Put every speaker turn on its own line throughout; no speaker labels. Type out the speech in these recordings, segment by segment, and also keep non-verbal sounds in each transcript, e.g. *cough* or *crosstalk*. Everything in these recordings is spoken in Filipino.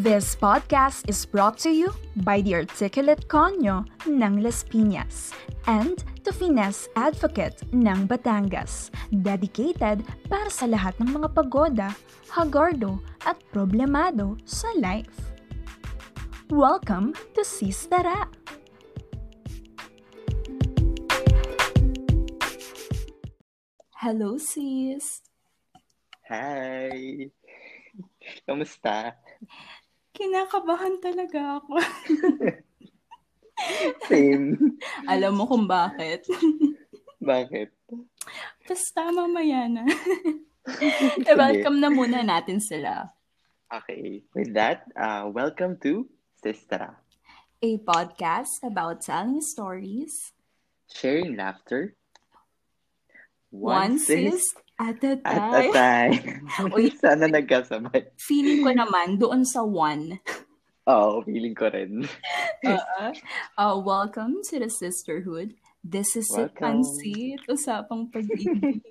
This podcast is brought to you by the Articulate Conyo ng Las Piñas and the Finesse Advocate ng Batangas, dedicated para sa lahat ng mga pagoda, hagardo at problemado sa life. Welcome to Sistara! Hello, sis!
Hi! Kamusta?
Kinakabahan talaga ako. *laughs*
Same.
Alam mo kung bakit?
Bakit?
Basta mamaya na. *laughs* e welcome na muna natin sila.
Okay. With that, uh, welcome to Sistera.
A podcast about telling stories.
Sharing laughter.
One, sis at a
at
time.
a time. *laughs*
Uy.
Sana nagkasabay.
Feeling ko naman doon sa one.
Oo, feeling ko rin. *laughs*
Uh, uh, welcome to the sisterhood. This is it,
Welcome.
Pansit. Usapang pag-ibig.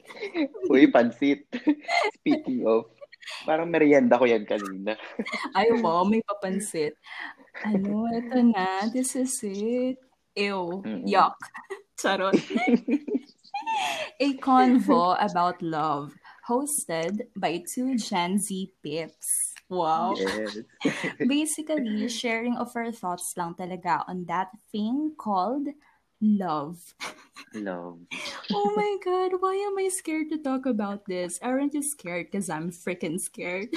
*laughs*
Uy, pansit. Speaking of, parang merienda ko yan kanina.
Ay, wow, may papansit. Ano, ito na. This is it. Ew.
Mm-mm.
Yuck. Charot. A convo about love, hosted by two Gen Z pips. Wow.
Yes. *laughs*
Basically, sharing of our thoughts lang talaga on that thing called love.
Love.
Oh my god, why am I scared to talk about this? Aren't you scared? Because I'm freaking scared.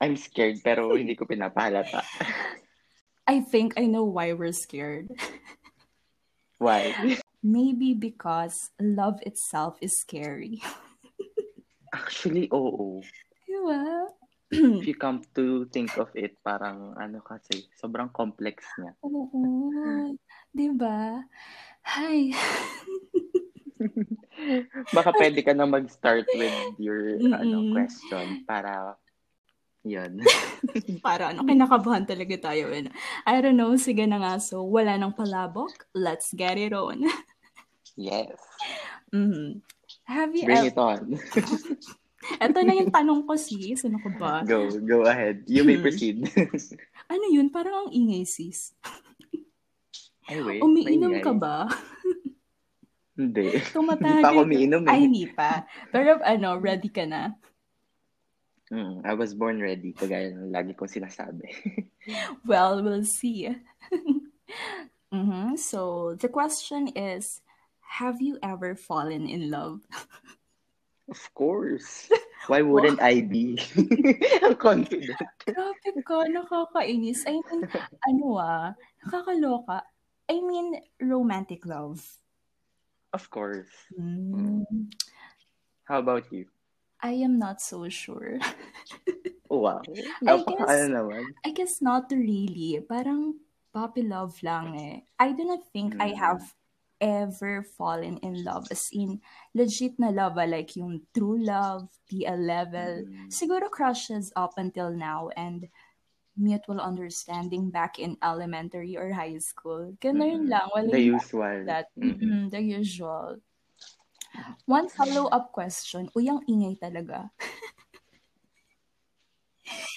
I'm scared pero hindi ko pinapahalata.
I think I know why we're scared.
Why?
Maybe because love itself is scary.
Actually, oo.
Diba?
If you come to think of it, parang ano kasi, sobrang complex niya.
Oo. Diba? Hi. *laughs*
Baka pwede ka na mag-start with your ano
Mm-mm.
question para yun. *laughs*
Para ano, kinakabahan talaga tayo. eh. I don't know, sige na nga. So, wala nang palabok. Let's get it on.
Yes.
Mhm. Have you
Bring
ever...
it on. *laughs*
Ito na yung tanong ko, sis. Ano ko ba?
Go, go ahead. You may
Hmm.
proceed. *laughs*
Ano yun? Parang ang ingay, sis.
anyway,
Umiinom ka ba? *laughs*
Hindi.
Tumatagay
Hindi pa umiinom eh.
Ay, hindi pa. Pero ano, ready ka na?
Mm, I was born ready, kagaya ng lagi kong sinasabi.
Well, we'll see. hmm So, the question is, have you ever fallen in love?
of course. *laughs* Why wouldn't I be? *laughs* Ang confident.
Grabe ka, nakakainis. I mean, ano ah, nakakaloka. I mean, romantic love.
Of course.
Mm,
How about you?
I am not so sure.
Oh, *laughs* wow.
I guess-
ano naman.
I guess not really. Parang puppy love lang eh. I do not think I
Mm.
have ever fallen in love. As in, legit na love. ah, Like yung true love, PL level.
Mm.
Siguro crushes up until now and mutual understanding back in elementary or high school. Ganun
Mm-mm.
lang. Wala
The usual.
that.
Mm-mm,
the usual. One follow-up question. Uy, ang ingay talaga.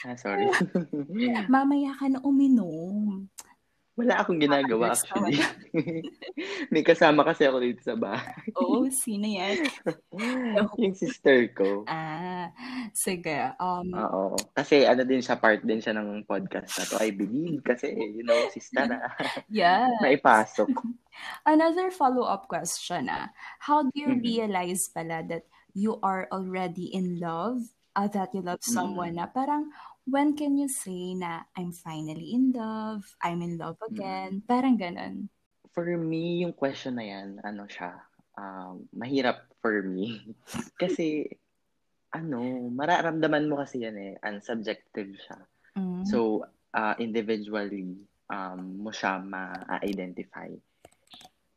Ah, sorry. *laughs*
Mamaya ka na uminom.
Wala akong ginagawa
Others
actually. *laughs* May kasama kasi ako dito sa bahay.
Oo, sino yan? *laughs*
Yung sister ko.
Ah, sige. Um,
Oo. Kasi ano din siya, part din siya ng podcast na to. I believe kasi, you know, sister na. *laughs*
yeah.
Naipasok.
Another follow-up question ah. How do you
Mhm.
realize pala that you are already in love? Uh, that you love someone
Mm.
na parang when can you say na I'm finally in love, I'm in love
Mm.
again, parang ganun.
For me, yung question na yan, ano siya, um, mahirap for me. *laughs* kasi, ano, mararamdaman mo kasi yan eh, unsubjective siya.
Mm.
So, uh, individually, um, mo siya ma-identify.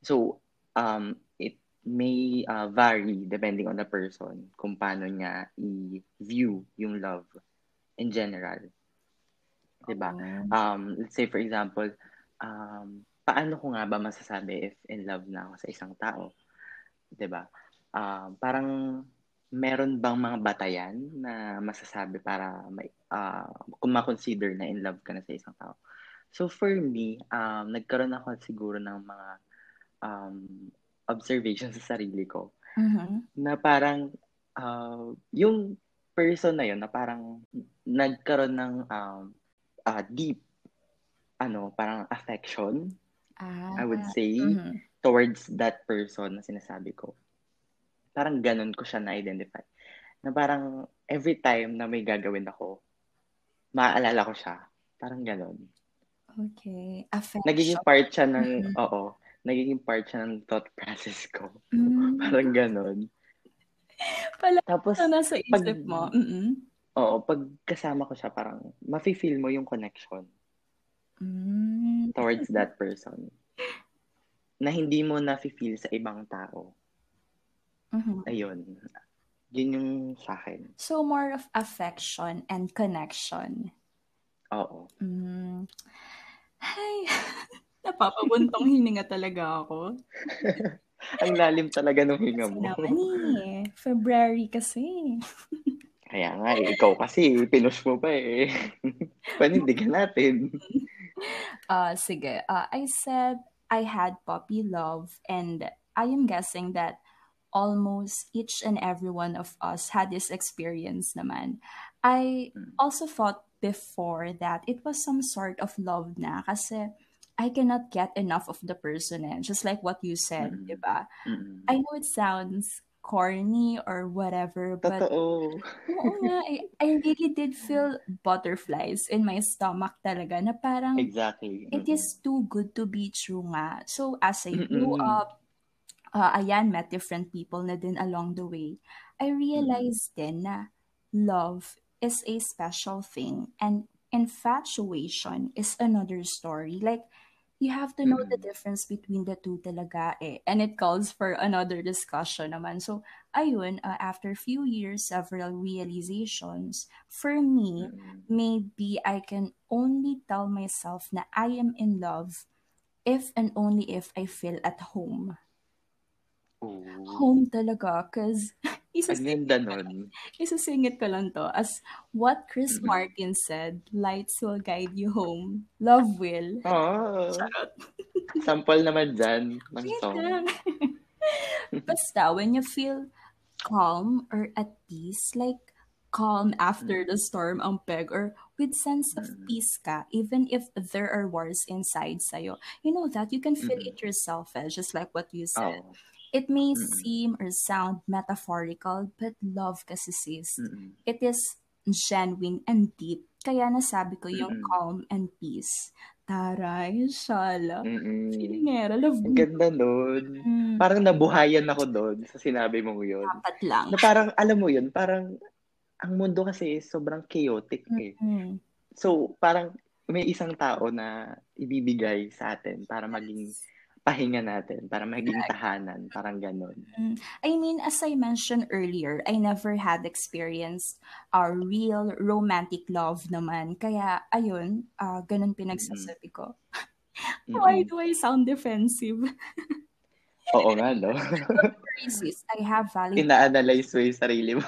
So, um, it may uh, vary depending on the person kung paano niya i-view yung love in general. Diba?
Oh.
Um, let's say, for example, um, paano ko nga ba masasabi if in love na ako sa isang tao? 'Di ba? Um, parang meron bang mga batayan na masasabi para may, uh, kung ma-consider na in love ka na sa isang tao? So for me, um, nagkaroon ako siguro ng mga um, observations sa sarili ko
Mhm.
na parang uh, yung person na yun na parang nagkaroon ng um, uh, deep ano, parang affection, I would
Ah,
say,
mhm.
towards that person na sinasabi ko. Parang ganun ko siya na-identify. Na parang every time na may gagawin ako, maaalala ko siya. Parang ganun.
Okay.
Nagiging
Affection.
part siya ng,
Mhm.
oo, nagiging part siya ng thought process ko.
Mm. *laughs*
Parang ganun. *laughs*
Pala
Tapos,
na nasa
pag,
isip mo. Mm-mm.
oo, pag kasama ko siya, parang mafe-feel mo yung connection
Mm.
towards that person na hindi mo nafe-feel sa ibang tao.
Mhm.
Ayun. Yun yung sa akin.
So more of affection and connection.
Oo.
Mm. Ay, *laughs* napapabuntong hininga talaga ako. *laughs*
Ang lalim talaga ng hinga
Kasi
mo.
naman eh. February kasi.
Kaya nga, eh, ikaw kasi, pinush mo pa eh. *laughs* Panindigan natin.
Uh, sige. Uh, I said I had puppy love and I am guessing that almost each and every one of us had this experience naman. I
Mm.
also thought before that it was some sort of love na kasi I cannot get enough of the person eh. Just like what you said,
Mm.
diba?
Mm-mm.
I know it sounds corny or whatever, but
Totoo.
oo nga, I, I really did feel butterflies in my stomach talaga na parang
Exactly.
it
Mm-mm.
is too good to be true nga. So as I grew up, uh, ayan, met different people na din along the way, I
Mm-mm.
realized din na love is a special thing and infatuation is another story. Like, you have to know the
Mm-mm.
difference between the two talaga eh. And it calls for another discussion naman. So, ayun, uh, after few years, several realizations, for me,
Mm-mm.
maybe I can only tell myself na I am in love if and only if I feel at home.
Oo.
Home talaga, cause *laughs*
Ang
isasingit,
ganda nun.
isasingit ko lang to. As what Chris. Martin said, lights will guide you home. Love will. Charot. *laughs*
Sample naman dyan ng song.
lang. *laughs* Basta, when you feel calm or at peace, like calm after
Mm.
the storm ang peg or with sense of
Mm.
peace ka, even if there are wars inside sa'yo. You know that, you can feel
Mm-mm.
it yourself eh, just like what you said.
Oo.
It may
Mm-mm.
seem or sound metaphorical, but love kasi sis,
Mm-mm.
it is genuine and deep. Kaya nasabi ko yung
Mm-mm.
calm and peace. Taray, shala.
Mm-mm.
Feelingera, love
Ang
mo.
ganda nun.
Mm,
Parang nabuhayan ako doon sa sinabi mong yun.
dapat lang.
Na parang, alam mo yun, parang ang mundo kasi sobrang chaotic eh.
Mm.
So, parang may isang tao na ibibigay sa atin para maging pahinga natin, para maging tahanan, parang ganun.
Mm. I mean, as I mentioned earlier, I never had experienced a real romantic love naman. Kaya, ayun, uh, ganun pinagsasabi ko. *laughs* Why
Mm-mm.
do I sound defensive? *laughs*
Oo nga, no? *laughs*
Sis, I have valid
Ina-analyze mo yung sarili mo.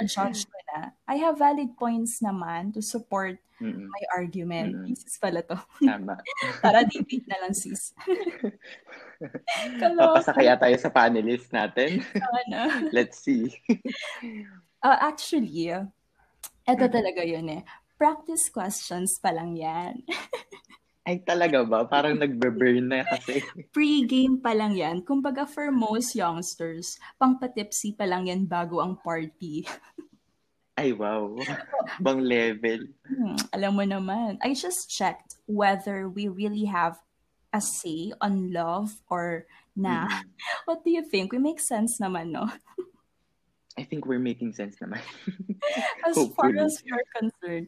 na-judge ko na. I have valid points naman to support
Mm-mm.
my argument.
Mm-mm.
Sis pala to.
Tama. *laughs*
Tara, debate na lang, sis. *laughs*
Papasa kaya tayo sa panelist natin?
Sana.
Let's see.
Uh, actually, eto talaga yun eh. Practice questions pa lang yan.
Ay, talaga ba? Parang *laughs* nagbe-burn na kasi.
Pre-game pa lang yan. Kumbaga for most youngsters, pangpatipsy pa lang yan bago ang party. *laughs*
Ay, wow. Bang level.
Hmm, alam mo naman. I just checked whether we really have a say on love or na.
Mm-mm. *laughs*
What do you think? We make sense naman, no?
I think we're making sense naman.
As far
Hopefully.
as we're concerned.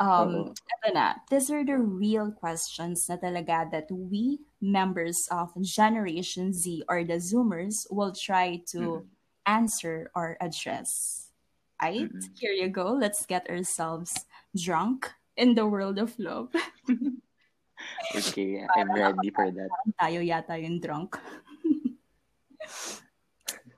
Um, eto na. These are the real questions na talaga that we, members of Generation Z or the Zoomers, will try to
Mm-mm.
answer or address. Right?
Mm-mm.
Here you go. Let's get ourselves drunk in the world of love. *laughs*
Okay, I'm ready for that.
Tayo yata yung drunk. *laughs*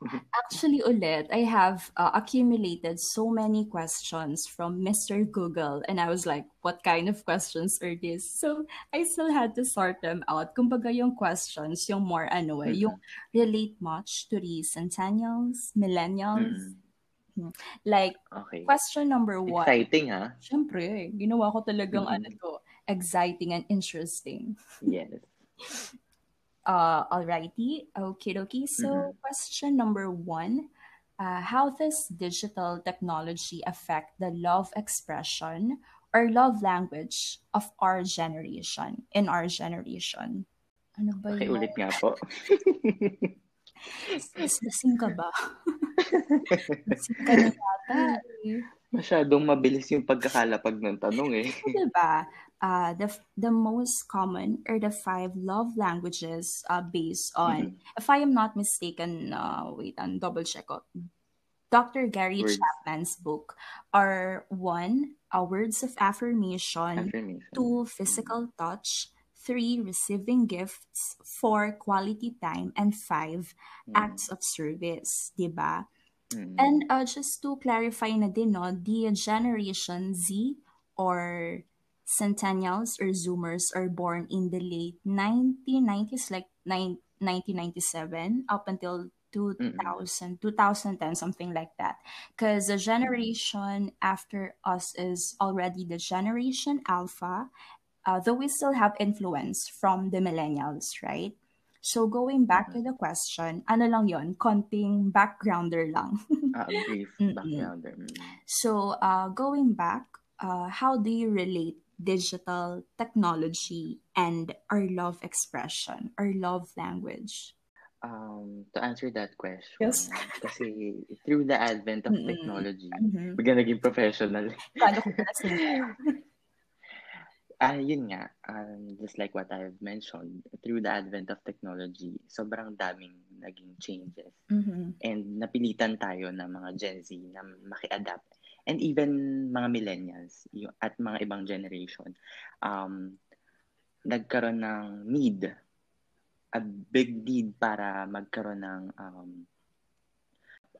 *laughs* Actually, ulit, I have uh, accumulated so many questions from Mr. Google, and I was like, what kind of questions are these? So, I still had to sort them out. Kumbaga yung questions, yung more ano eh, yung relate much to the centennials, millennials.
Mm.
Like,
Okay.
question number one.
Exciting, ha?
Syempre, ginawa ko talagang
Mm.
ano to, exciting and interesting.
Yes. *laughs*
Uh, alrighty, okay, okay. So, question number one: uh, How does digital technology affect the love expression or love language of our generation? In our generation, ano ba yun?
Pakiulit nga po. *laughs*
Sis, lasing ka ba? *laughs* lasing ka na yata eh.
Masyadong mabilis yung pagkakalapag ng tanong eh.
Diba? Uh, the the most common are the five love languages uh, based on, if I am not mistaken, uh, wait, and double check out. Dr. Gary
Words.
Chapman's book are one, uh, words of affirmation,
Affirmation.
two, physical touch, three, receiving gifts, four, quality time, and five,
Mm.
acts of service, diba?
Mm.
And uh, just to clarify na din, no, the Generation Z or Centennials or Zoomers are born in the late 1990s, like nine, 1997 up until 2000, 2010, something like that. Because the generation after us is already the Generation Alpha, uh, though we still have influence from the millennials, right? So going back to the question, ano lang yon, konting backgrounder lang. *laughs*
Ah, brief backgrounder. Mm.
So, uh, going back, uh, how do you relate digital technology and our love expression, our love language?
Um, to answer that question,
Yes.
kasi through the advent of
Mm-mm.
technology,
Mm-hmm.
bigla naging professional. *laughs* Ah, yun nga, um, just like what I've mentioned, through the advent of technology, sobrang daming naging changes.
Mm-hmm.
And napilitan tayo ng mga Gen Z na maki-adapt. And even mga millennials yung, at mga ibang generation, um, nagkaroon ng need, a big need para magkaroon ng um,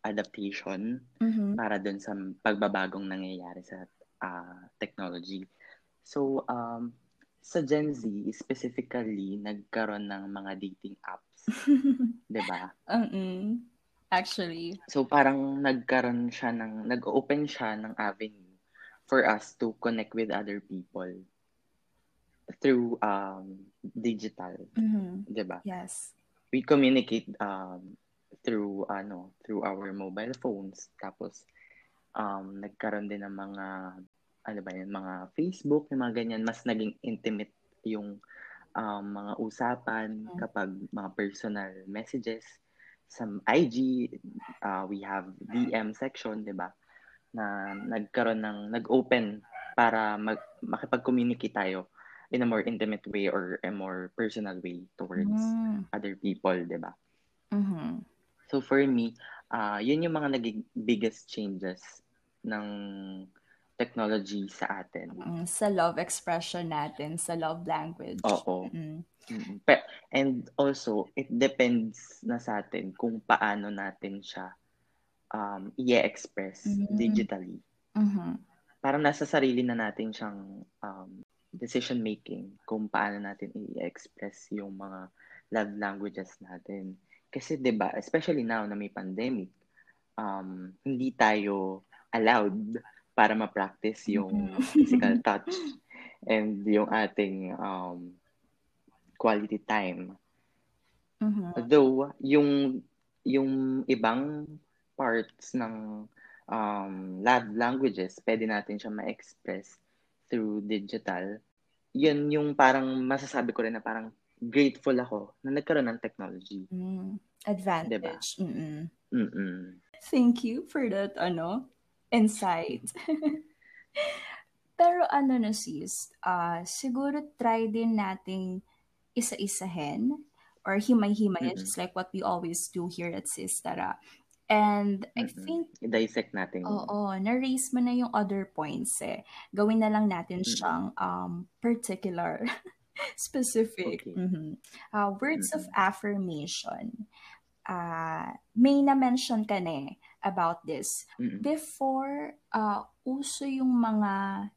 adaptation
Mm-hmm.
para dun sa pagbabagong nangyayari sa ah, technology. So, um, sa Gen Z, specifically, nagkaroon ng mga dating apps, *laughs* 'di ba?
Mm-mm. Actually.
So, parang nagkaroon siya ng, nag-open siya ng avenue for us to connect with other people through um, digital,
Mm-hmm.
'di ba?
Yes.
We communicate um, through ano, through our mobile phones. Tapos um, nagkaroon din ng mga ano ba yun, mga Facebook, yung mga ganyan, mas naging intimate yung um, mga usapan
Mm.
kapag mga personal messages sa IG, uh, we have DM section, 'di ba? Na nagkaroon ng nag-open para mag, makipag-communicate tayo in a more intimate way or a more personal way towards
Mm.
other people, 'di ba?
Mm-hmm.
So for me, uh, yun yung mga naging biggest changes ng technology sa atin.
Mm, sa love expression natin, sa love language.
Oo.
Mm.
And also, it depends na sa atin kung paano natin siya um, i-express
Mhm.
digitally.
Mm-hmm.
Parang nasa sarili na natin siyang um, decision making kung paano natin i-express yung mga love languages natin. Kasi 'di ba, especially now na may pandemic, um, hindi tayo allowed para ma-practice yung
Mhm.
physical *laughs* touch and yung ating um, quality time.
Mm-hmm.
Though, yung, yung ibang parts ng um, love languages, pwede natin siya ma-express through digital. Yun yung parang masasabi ko rin na parang grateful ako na nagkaroon ng technology.
Mm. Advantage. Mm-mm.
Mm-mm.
Thank you for that, ano, insight. *laughs* Pero ano na sis, ah siguro try din nating isa-isahin or himay-himayin,
Mhm.
just like what we always do here at Sis Tara. And I
Mm-mm.
think,
I-dissect natin.
oo, na-raise mo na yung other points eh. Gawin na lang natin
Mm-mm.
siyang um, particular, *laughs* specific.
Okay.
Mhm. Uh, words of
Mm-mm.
affirmation. uh, may na-mention ka na eh about this.
Mm-mm.
Before, uh, uso yung mga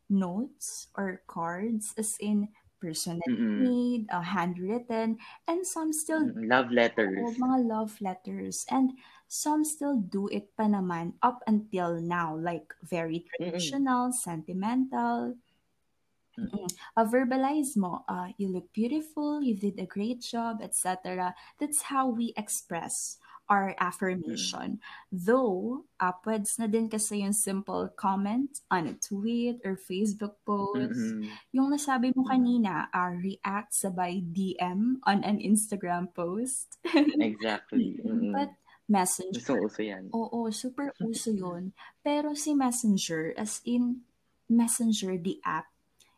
notes or cards as in personally
Mm-mm.
made, uh, handwritten, and some still
Love letters.
Oo, mga love letters. And some still do it pa naman up until now, like very traditional, sentimental.
Mm.
Mm. Uh, verbalize mo, uh, you look beautiful, you did a great job, etc. That's how we express our affirmation. Though, uh, pweds na din kasi yung simple comment on a tweet or Facebook post.
Mm-mm.
Yung nasabi mo
Mm.
kanina, uh, react sabay DM on an Instagram post. *laughs*
Exactly. Mm-mm.
But Messenger,
Gusto uso yan.
oo, super *laughs* uso yun. Pero si Messenger, as in Messenger, the app,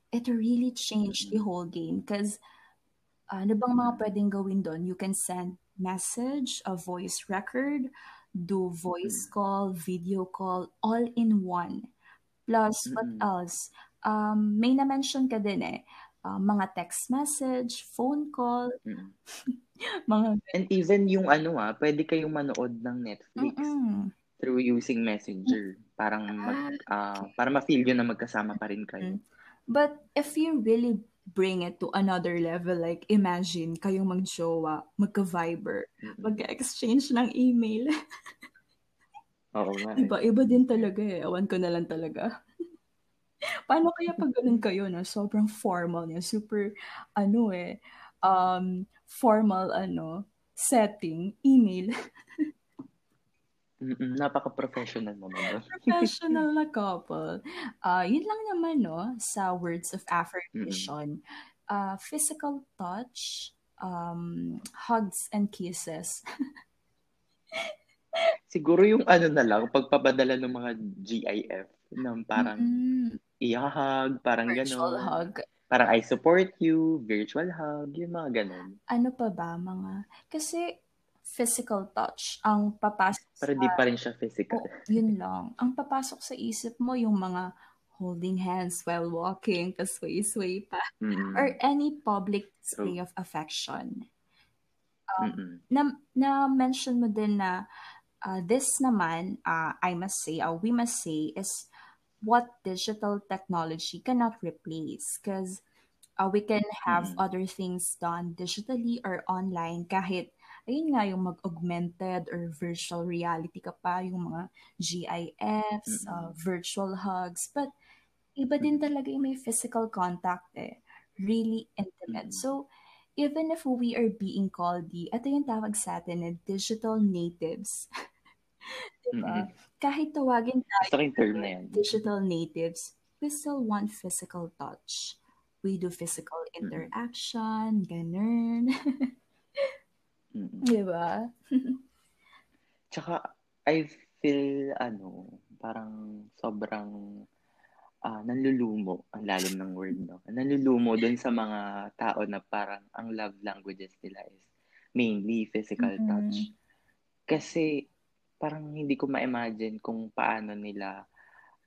it really changed the whole game. Because ano bang mga pwedeng gawin doon? You can send message, a voice record, do voice call, video call, all in one. Plus, what
Mm-mm.
else? Um, may na-mention ka din eh, uh, mga text message, phone call,
Mm. *laughs*
mga
And even yung ano ah, pwede kayong manood ng Netflix
Mm-mm.
through using Messenger. Parang mag, ah, para ma-feel yun na magkasama pa rin kayo.
But if you really bring it to another level, like imagine kayong mag-jowa, magka-Viber, mag-exchange ng email. *laughs*
Oo nga. eh.
Iba, iba din talaga eh. Ewan ko na lang talaga. *laughs* Paano kaya pag ganun kayo, no? Sobrang formal niya. Super, ano eh, um, formal, ano, setting, email. *laughs*
Mm-mm. Napaka-professional naman. *laughs* no?
Professional na couple. Ah, yun lang naman, no? Sa words of affirmation. Ah, physical touch, um, hugs and kisses. *laughs*
Siguro yung ano na lang, pagpapadala ng mga GIF ng parang
Mm,
i-hug, parang
virtual
gano'n.
hug.
Parang I support you, virtual hug, yung mga gano'n.
Ano pa ba, mga... Kasi physical touch ang papasok sa...
Pero di pa rin siya physical.
Oo, yun lang. Ang papasok sa isip mo yung mga holding hands while walking, tas sway-sway pa.
Mm-mm.
Or any public display of affection.
Mm-mm.
Na, na-mention mo din na uh, this naman, uh, I must say, uh, we must say, is what digital technology cannot replace. Because uh, we can have
Mm.
other things done digitally or online kahit ayun nga yung mag-augmented or virtual reality ka pa, yung mga GIFs, uh, virtual hugs. But iba din talaga yung may physical contact eh. Really intimate. So, even if we are being called the, ito yung tawag sa atin eh, digital natives. *laughs* diba?
Mm-mm.
Kahit tawagin
yung term na yan.
digital natives, we still want physical touch. We do physical interaction, ganun. *laughs*
Mm-mm.
diba? *laughs*
Tsaka, I feel, ano, parang sobrang ah nanlulumo, ang lalim ng word, no? Nanlulumo dun sa mga tao na parang ang love languages nila is mainly physical
Mm-mm.
touch. Kasi, parang hindi ko ma-imagine kung paano nila,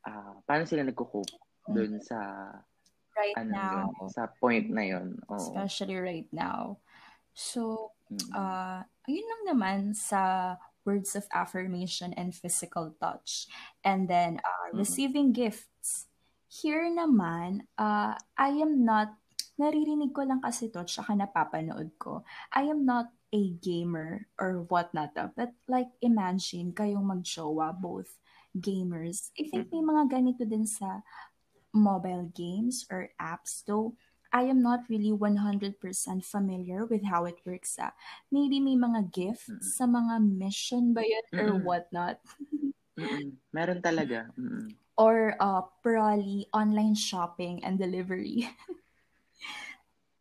ah paano sila nagko-cope dun sa,
Right
ano
now.
yun, sa point na. Oo.
Especially right now. So,
Mm.
uh, ayun lang naman sa words of affirmation and physical touch. And then, uh,
Mm.
receiving gifts. Here naman, uh, I am not, naririnig ko lang kasi to, tsaka napapanood ko. I am not a gamer or whatnot. ah, But like, imagine kayong mag-jowa, both gamers. I think may mga ganito din sa mobile games or apps, though I am not really 100% familiar with how it works. Ah. Maybe may mga gifts sa mga mission ba yun or
Mm-mm.
whatnot.
Mm-mm. Meron talaga. Mm-mm.
Or uh, probably online shopping and delivery.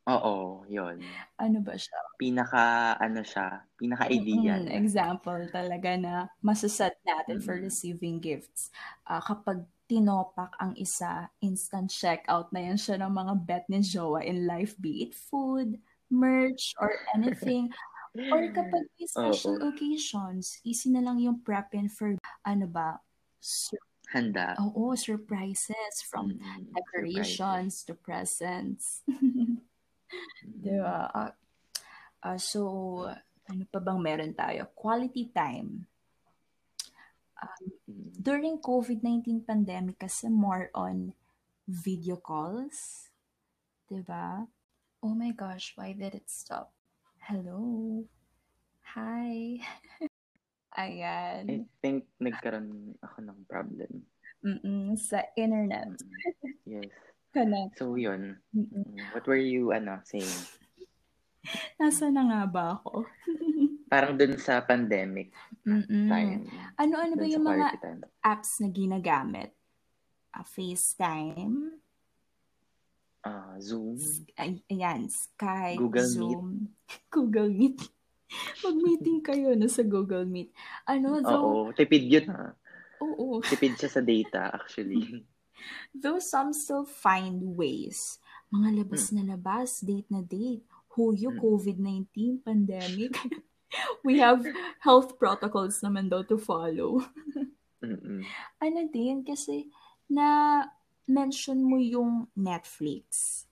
Oo, yun.
ano ba siya?
Pinaka, ano siya, pinaka-ideal.
Mm, example talaga na masaset natin for
Mm-mm.
receiving gifts. Ah, kapag tinopak ang isa, instant checkout na yan siya ng mga bet ni Jowa in life, be it food, merch, or anything. *laughs* Or kapag may special
Oo.
occasions, easy na lang yung prepin for, ano ba, sur-
Handa.
oo, surprises from
Mm-mm.
decorations to presents. *laughs*
Surprises.
Diba? Ah, ah, so, Ano pa bang meron tayo? Quality time. Um, during COVID-19 pandemic kasi more on video calls. 'Di ba? Oh my gosh, why did it stop? Hello? Hi? *laughs*
I
Ayan.
think nagkaroon ako ng problem.
Mm-mm, sa internet.
Mm. Yes. *laughs*
Connect.
So, yun.
Mm-mm.
Mm, What were you, ano, saying? *laughs*
Nasa na nga ba ako? *laughs*
Parang dun sa pandemic
Mm-mm.
time.
Ano-ano ba yung mga
time.
apps na ginagamit? Ah, FaceTime?
Ah, Zoom.
Ay, ayan, Skype,
Google Meet.
Zoom, *laughs* Google Meet. Mag-meeting kayo na sa Google Meet. Ano, though,
Oo, tipid yun ha.
oo,
Tipid siya sa data actually.
though some still find ways. Mga labas na labas, date na date, huyo,
Mm.
COVID-19, pandemic. *laughs* We have health protocols naman daw to follow. *laughs*
Mm-mm.
Ano din, kasi na mention mo yung Netflix.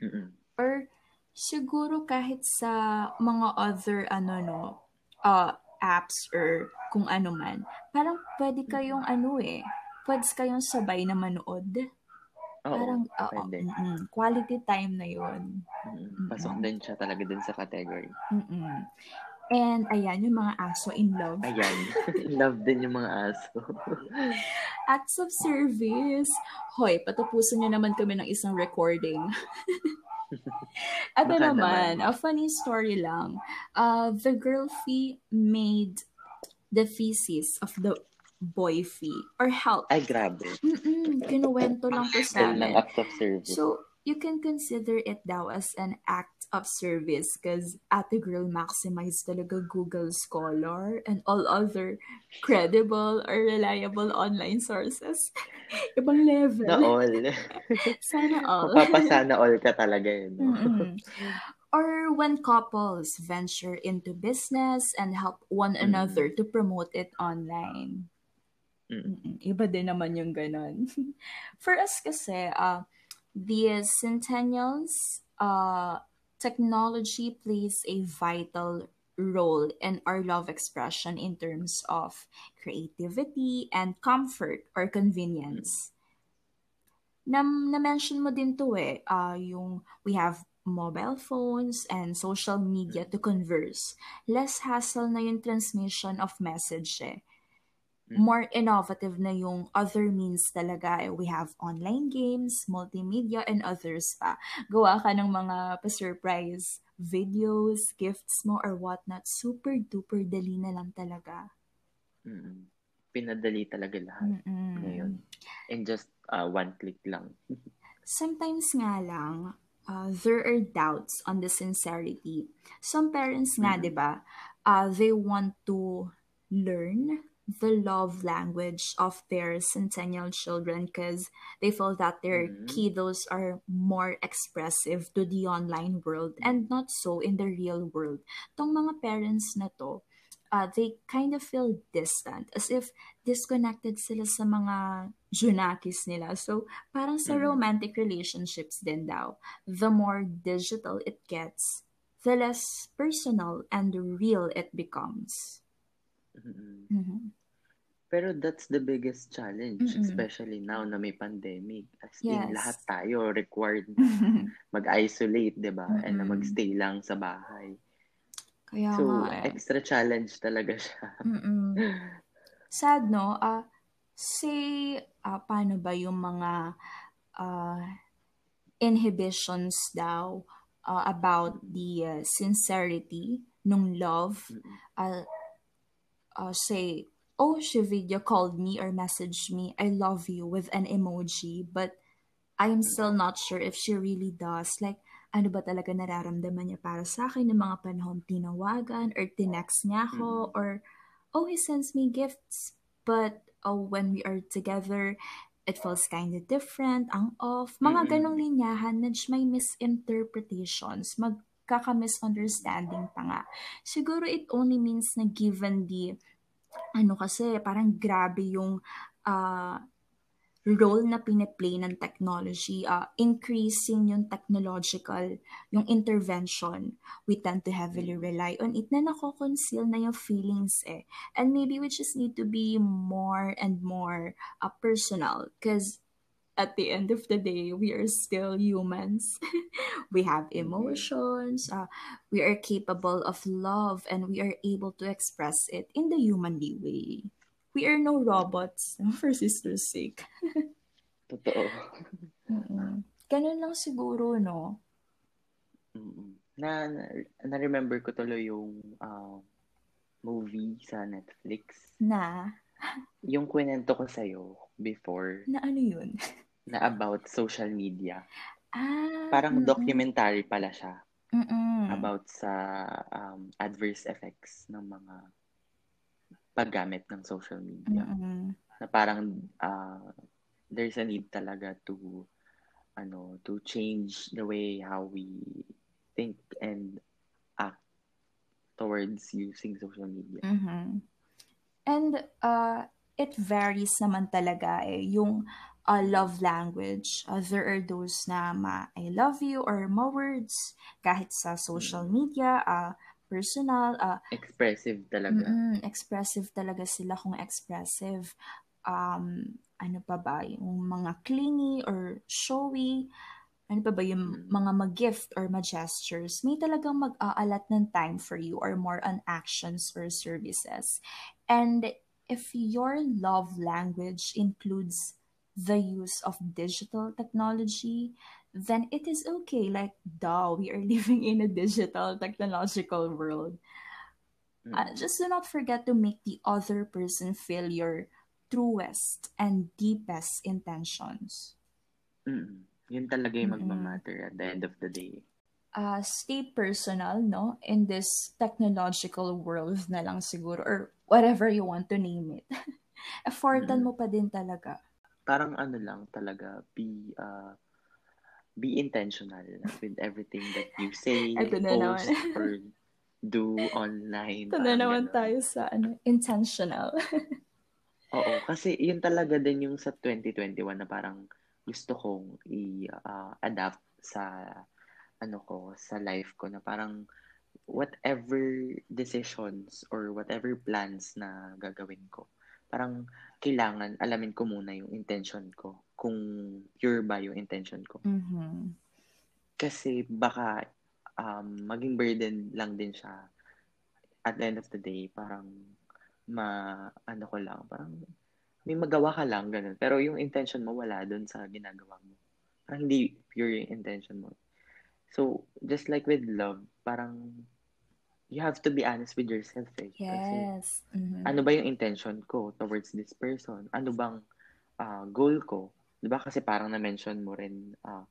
Mm-mm.
or siguro kahit sa mga other ano no uh, apps or kung ano man parang pwede kayong ano eh pwede kayong sabay na manood
Oo,
parang oo,
pwede.
mm-mm, quality time na yon
Mm-mm. Pasok din siya talaga din sa category.
mm and ayan yung mga aso in love
Ayan. *laughs* Love din yung mga aso. *laughs*
acts of service hoy patapusin niyo naman kami ng isang recording *laughs* Ito
Baka
naman,
naman.
a funny story lang. Uh, the girl fee made the feces of the boy fee or help.
Ay, grabe.
Mm-mm, kinuwento lang to sa amin.
act of service.
So, you can consider it daw as an act of service because ate girl maximize talaga Google Scholar and all other credible or reliable online sources. *laughs* Ibang level.
na all. *laughs*
Sana all.
Mapapasana all ka talaga yun. No?
Mm-mm. *laughs* Or when couples venture into business and help one
Mm.
another to promote it online.
Mm.
Mm-mm. Iba din naman yung ganon. *laughs* For us kasi, uh, the centennials, uh, technology plays a vital role in our love expression in terms of creativity and comfort or convenience. Na, na-mention mo din to eh, uh, yung we have mobile phones and social media to converse. Less hassle na yung transmission of message eh. More innovative na yung other means talaga. We have online games, multimedia, and others pa. Gawa ka ng mga pa-surprise videos, gifts mo, or whatnot. Super duper dali na lang talaga.
Mm. Pinadali talaga lahat
Mm-mm.
ngayon. And just uh, one click lang.
Sometimes nga lang, uh, there are doubts on the sincerity. Some parents nga,
Mhm.
di ba, uh, they want to learn the love language of their centennial children because they feel that their
Mhm.
kiddos are more expressive to the online world and not so in the real world. Tong mga parents na to, uh, they kind of feel distant, as if disconnected sila sa mga junakis nila. So, parang sa
Mhm.
romantic relationships din daw, the more digital it gets, the less personal and real it becomes.
Mm-mm.
Mhm.
Pero that's the biggest challenge,
Mm-mm.
especially now na may pandemic. As in,
Yes.
lahat tayo required na mag-isolate, di ba? And na magstay lang sa bahay.
Kaya
So,
nga eh.
extra challenge talaga siya.
Mm-mm. *laughs* Sad, no? Ah, say, ah, paano ba yung mga ah, inhibitions daw ah, about the ah, sincerity nung love?
Mm-mm.
Ah, say, oh, she video called me or messaged me, I love you with an emoji, but I'm still not sure if she really does. Like, ano ba talaga nararamdaman niya para sa akin ng mga panahon tinawagan or tinext niya ako
Mm.
or oh he sends me gifts but oh when we are together it feels kind of different ang off mga
Mm-mm.
ganong linyahan medyo may misinterpretations magkaka-misunderstanding pa nga. Siguro it only means na given the ano kasi parang grabe yung ah, role na piniplay ng technology, uh, increasing yung technological, yung intervention, we tend to heavily rely on it na nako-conceal na yung feelings eh. And maybe we just need to be more and more uh, personal. Because at the end of the day, we are still humans. *laughs* we have
Mhm.
emotions, uh, we are capable of love, and we are able to express it in the humanly way. We are no robots, *laughs* for sister's sake.
Totoo. *laughs*
Mm-mm. Ganun lang siguro, no?
Mm. Na, na, na-remember ko tuloy yung ah, movie sa Netflix.
Na,
Yung kwento ko sa'yo before
na ano yun?
Na about social media.
Ah,
Parang
mm-mm.
documentary pala siya
Mm-mm.
about sa um, adverse effects ng mga paggamit ng social media.
Mm-mm.
Na parang ah, there's a need talaga to ano to change the way how we think and act towards using social media.
Mhm. And uh, it varies naman talaga eh. Yung uh, love language, uh, there are those na ma I love you or ma words kahit sa social media, uh, personal, uh,
Expressive talaga.
mm expressive talaga sila kung expressive. Um, ano pa ba, yung mga clingy or showy, ano pa ba yung
Mm.
mga mag-gift or mag-gestures, may talagang mag-aalat ng time for you or more on actions or services. And if your love language includes the use of digital technology, then it is okay. Like, duh, we are *laughs* living in a digital technological world.
Mm.
Uh, just do not forget to make the other person feel your truest and deepest intentions.
Mm. Yun talaga yung magmamatter at the end of the day.
Uh, stay personal, no? In this technological world na lang siguro, or whatever you want to name it. *laughs* Effortan
Mm.
mo pa din talaga.
Parang ano lang talaga, be uh, be intentional with everything that you say, *laughs*
Ito na
post,
naman.
or do online.
Ito na naman
ganun.
tayo sa ano, intentional. *laughs*
Oo, kasi yun talaga din yung sa 2021 na parang gusto kong i-adapt sa ano ko, sa life ko na parang whatever decisions or whatever plans na gagawin ko, parang kailangan alamin ko muna yung intention ko. Kung pure ba yung intention ko.
Mhm.
Kasi baka um, maging burden lang din siya at the end of the day, parang ma, ano ko lang, parang may magawa ka lang, ganun. Pero yung intention mo, wala dun sa ginagawa mo. Parang hindi pure yung intention mo. So, just like with love, parang you have to be honest with yourself eh. Kasi
Yes. Mhm.
ano ba yung intention ko towards this person? Ano bang ah, goal ko? 'Di ba kasi parang na-mention mo rin ah,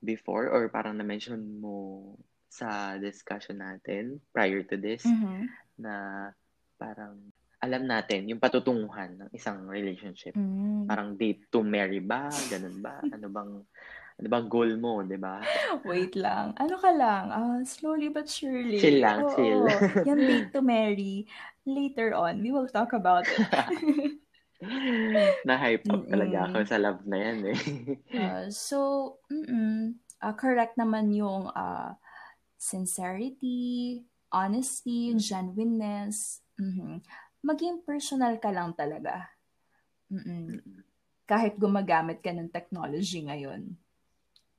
before or parang na-mention mo sa discussion natin prior to this
Mhm.
na parang alam natin yung patutunguhan ng isang relationship.
Mm.
Parang date to marry ba? Ganun ba? Ano bang ano bang goal mo, 'di ba?
Wait lang. Ano ka lang? Ah, slowly but surely.
Chill lang,
Oo.
chill.
Yung *laughs* date to marry, later on, we will talk about it. *laughs*
Na-hype up talaga ako
Mm-mm.
sa love na yan eh.
Uh, so, mm ah, correct naman yung ah, sincerity, honesty, genuineness. Mhm. Maging personal ka lang talaga. Mm-mm.
Mm-mm.
Kahit gumagamit ka ng technology ngayon,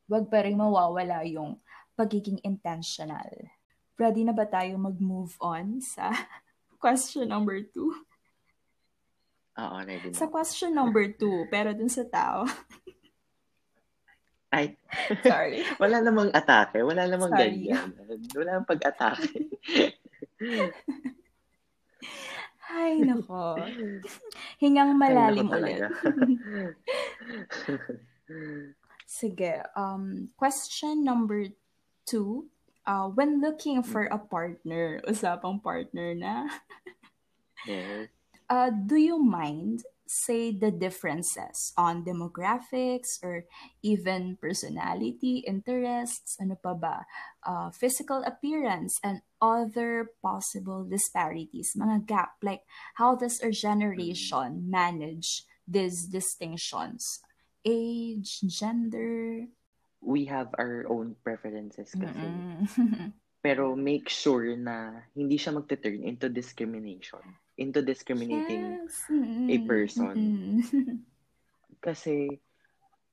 wag pa rin mawawala yung pagiging intentional. Ready na ba tayo mag-move on sa *laughs* question number two?
Oo, ready na.
Sa question number two, pero dun sa tao. *laughs*
Ay,
Sorry. *laughs*
wala namang atake. Wala namang
Sorry.
ganyan. Wala namang pag-atake.
Ay, nako. Hingang
Ay,
malalim
nako
ulit. Sige, um, question number two. Uh, when looking for a partner, *laughs* usapang partner na,
yes.
uh, do you mind say the differences on demographics or even personality, interests, ano pa ba, uh, physical appearance, and other possible disparities, mga gap, like how does our generation manage these distinctions? Age, gender?
We have our own preferences kasi. *laughs* Pero make sure na hindi siya magte-turn into discrimination. Into discriminating
yes.
A person. Kasi,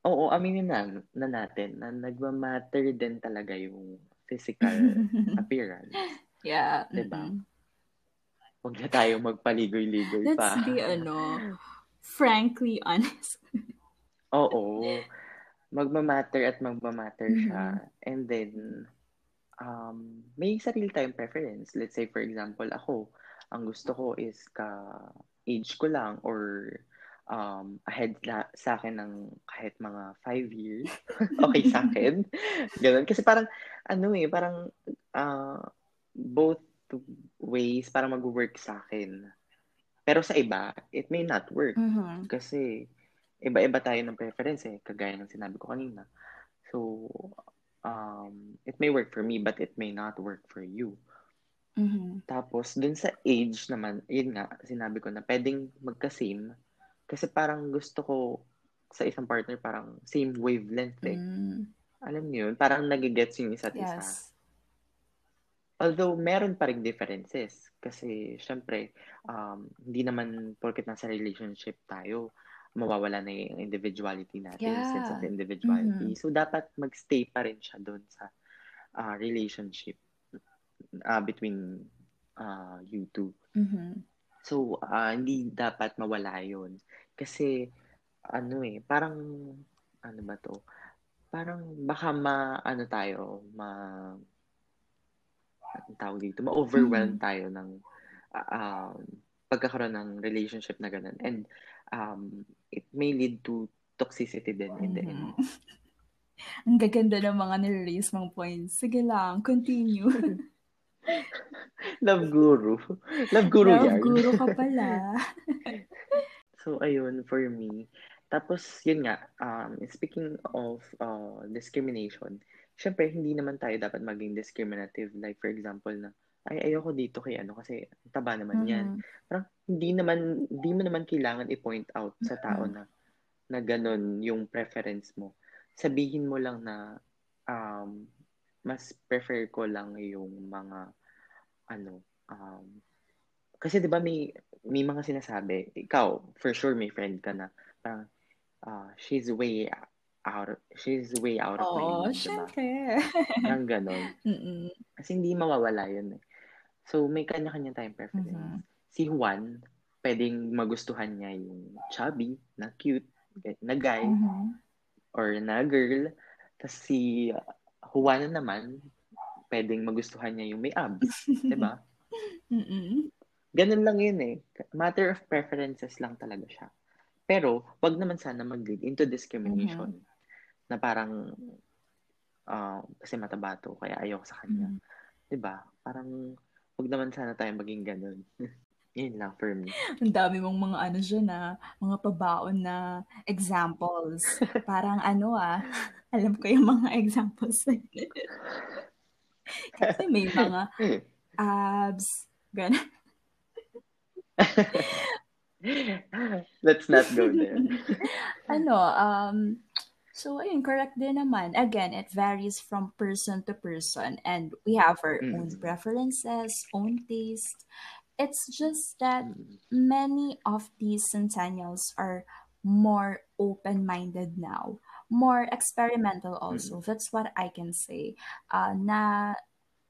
oo, aminin na, na natin na nagmamatter din talaga yung physical *laughs* appearance.
yeah.
Diba?
mm-mm.
Huwag na tayo magpaligoy-ligoy
Let's
pa.
be, ano, frankly honest. *laughs*
Oo. Magmamatter at magmamatter siya.
Mhm.
And then, um, may sarili tayong preference. Let's say, for example, ako, ang gusto ko is ka-age ko lang or um, ahead na, sa akin ng kahit mga five years. *laughs* okay sa akin. Ganun. Kasi parang, ano eh, parang uh, both ways parang mag-work sa akin. Pero sa iba, it may not work.
Mhm.
Kasi iba-iba tayo ng preference eh, kagaya ng sinabi ko kanina. So, um, it may work for me, but it may not work for you.
Mhm.
Tapos, dun sa age naman, yun nga, sinabi ko na pwedeng magka-same. Kasi parang gusto ko sa isang partner parang same wavelength eh.
Mm.
Alam niyo yun? Parang nagigets yung isa't isa.
Yes.
Although, meron pa rin differences. Kasi, syempre, um, hindi naman porket nasa relationship tayo, mawawala na yung individuality natin,
Yeah.
sense of individuality.
Mhm.
So, dapat magstay pa rin siya doon sa ah, relationship ah, between ah, you two.
Mhm.
So, ah, hindi dapat mawala yun. Kasi, ano eh, parang, ano ba to? Parang baka ma, ano tayo, ma, tawag dito, ma-overwhelm
Mhm.
tayo ng ah, um, pagkakaroon ng relationship na ganun. And um, it may lead to toxicity din in the end.
Ang gaganda ng mga nire-raise mong points. Sige lang, continue. *laughs*
Love guru. Love guru
Love
yarn.
guru ka *laughs* pala.
So, ayun, for me. Tapos, yun nga, um, speaking of uh, discrimination, syempre, hindi naman tayo dapat maging discriminative. Like, for example, na, ay, ayoko dito kay ano, kasi taba naman yan.
Mhm.
Parang, hindi naman, hindi mo naman kailangan i-point out sa tao
Mhm.
na, na ganun yung preference mo. Sabihin mo lang na, um, mas prefer ko lang yung mga, ano, um, kasi 'di ba may may mga sinasabi, ikaw for sure may friend ka na parang ah, she's way out she's way out of my
Oo,
league, ba?
syempre.
Parang ganon. *laughs*
Mm-mm.
Kasi hindi mawawala yun eh. So may kanya-kanya tayong preference.
Mhm.
Si Juan, pwedeng magustuhan niya yung chubby, na cute, na guy,
Mhm.
or na girl. Tapos si Juana naman, pwedeng magustuhan niya yung may abs, *laughs* 'di ba?
Mm-mm.
Ganun lang yun eh. Matter of preferences lang talaga siya. Pero, wag naman sana mag-lead into discrimination. Na parang, ah, kasi mataba to, kaya ayoko sa kanya.
Mhm.
'Di ba? Parang, wag naman sana tayo maging ganun. *laughs* Yun lang for me.
Ang dami mong mga ano dyan na, mga pabaon na examples. *laughs* Parang ano ah, alam ko yung mga examples. *laughs* Kasi may mga abs, gano'n.
Let's not go there.
ano, um, so ayun, correct din naman. Again, it varies from person to person and we have our own
Mm.
preferences, own taste. It's just that
Mm.
many of these centennials are more open-minded now, more experimental also. That's what I can say. Uh, na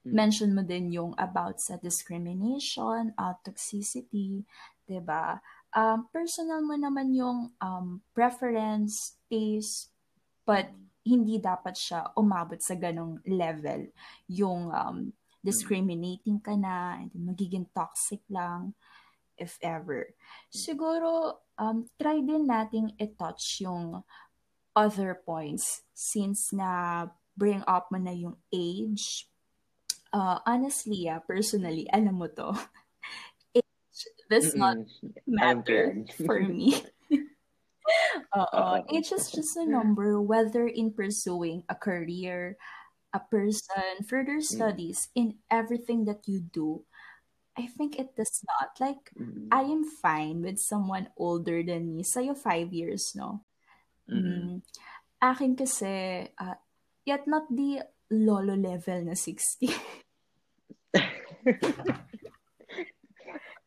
Mm.
mention mo din yung about sa discrimination, uh, toxicity, 'di ba? Um, personal mo naman yung um, preference, taste, but hindi dapat siya umabot sa ganong level. Yung um, discriminating ka na, and magiging toxic lang, if ever. Siguro, um, try din nating i-touch yung other points since na bring up mo na yung age. Uh, honestly, ah, personally, alam mo to. *laughs* Age does not
Mm-mm. Ko
matter for me. *laughs* Oo. Age is just a number whether in pursuing a career, a person, further
Mm.
studies, in everything that you do. I think it does not. Like,
Mm.
I am fine with someone older than me. Sa'yo, five years, no?
Mm.
Mm. Akin kasi, uh, yet not the lolo level na 60. *laughs*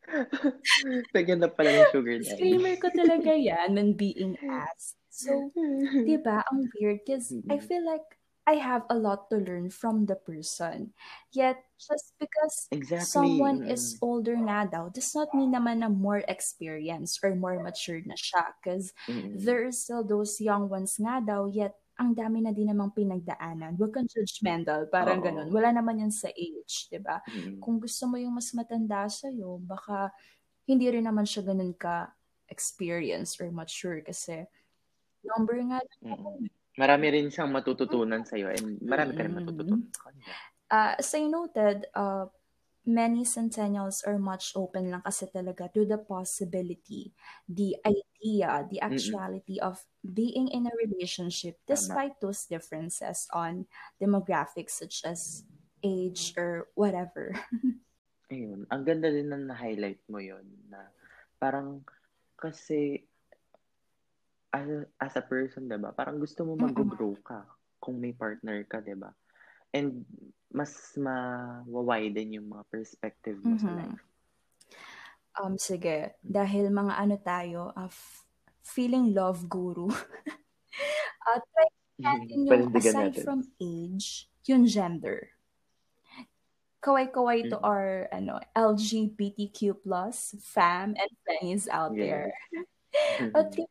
*laughs*
Lagyan na pala ng sugar daddy.
Disclaimer ko talaga yan when being asked. So, *laughs* di ba, ang weird because I
Mm.
feel like I have a lot to learn from the person. Yet, just because
Exactly.
someone is older nga daw, does not mean naman na more experienced or more matured na siya. Because
Mm.
there are still those young ones nga daw, yet ang dami na din namang pinagdaanan. Huwag kang judgmental, parang
Oo.
ganun. Wala naman yan sa age, di ba?
Mm.
Kung gusto mo yung mas matanda sa'yo, baka hindi rin naman siya ganun ka experienced or mature kasi number nga
Mm. Marami rin siyang matututunan sa'yo and marami ka rin
Mm.
matututunan.
Uh, as I noted, uh, many centennials are much open lang kasi talaga to the possibility, the idea, the actuality of being in a relationship despite those differences on demographics such as age or whatever. *laughs*
Ayun. Ang ganda din na na-highlight mo yon na parang kasi as, as a person, 'di ba? Parang gusto mo mag-grow ka kung may partner ka, 'di ba? And mas ma-widen yung mga perspective mo sa
Mhm.
life.
Um, sige, dahil mga ano tayo, of feeling love guru. *laughs* At try *laughs* natin yung
Panindigan
aside
natin.
from age, yung gender. Kaway-kaway to
Mhm.
our ano, LGBTQ plus fam and friends out there. But
Mhm.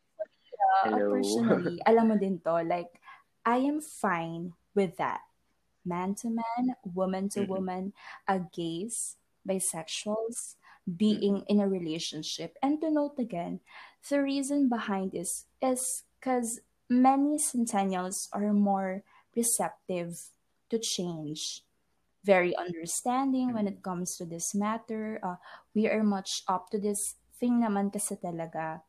uh,
Hello.
personally, *laughs* alam mo din to, like, I am fine with that. Man to man, woman to woman, uh, gays, bisexuals, being in a relationship. And to note again, the reason behind this is because many centennials are more receptive to change, very understanding when it comes to this matter. Uh, we are much up to this thing naman kasi talaga.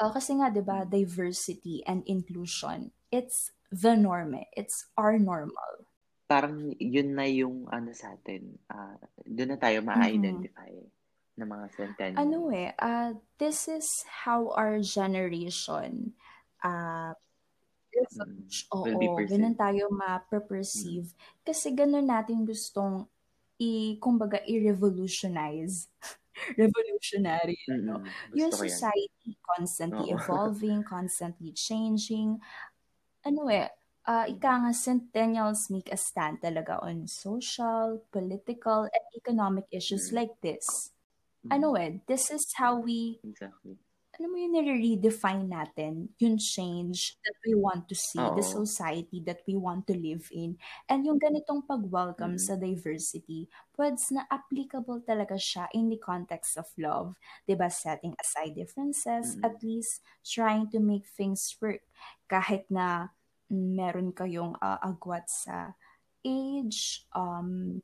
Uh, kasi nga, di ba, diversity and inclusion, it's the norm. eh. It's our normal.
Parang yun na yung ano sa atin. ah doon na tayo ma-identify ng mga centennials.
Ano eh, uh, this is how our generation uh,
Mm.
Oo,
Will be perceived.
ganun tayo ma-perceive. Kasi ganun natin gustong i, kumbaga, i-revolutionize. *laughs* Revolutionary, ano?
Mm-mm.
Yung
ko yan.
society constantly
Oo. *laughs*
evolving, constantly changing. Ano eh, uh, ika nga centennials make a stand talaga on social, political, and economic issues
Mm.
like this.
Mm.
Ano eh, this is how we
Exactly.
Ano mo yung nire-redefine natin, yung change that we want to see, the
Oo.
society that we want to live in. And yung ganitong pag-welcome
Mm.
sa diversity, pweds na applicable talaga siya in the context of love. ba Setting aside differences,
Mm.
at least trying to make things work. Kahit na meron kayong uh, agwat sa age, um,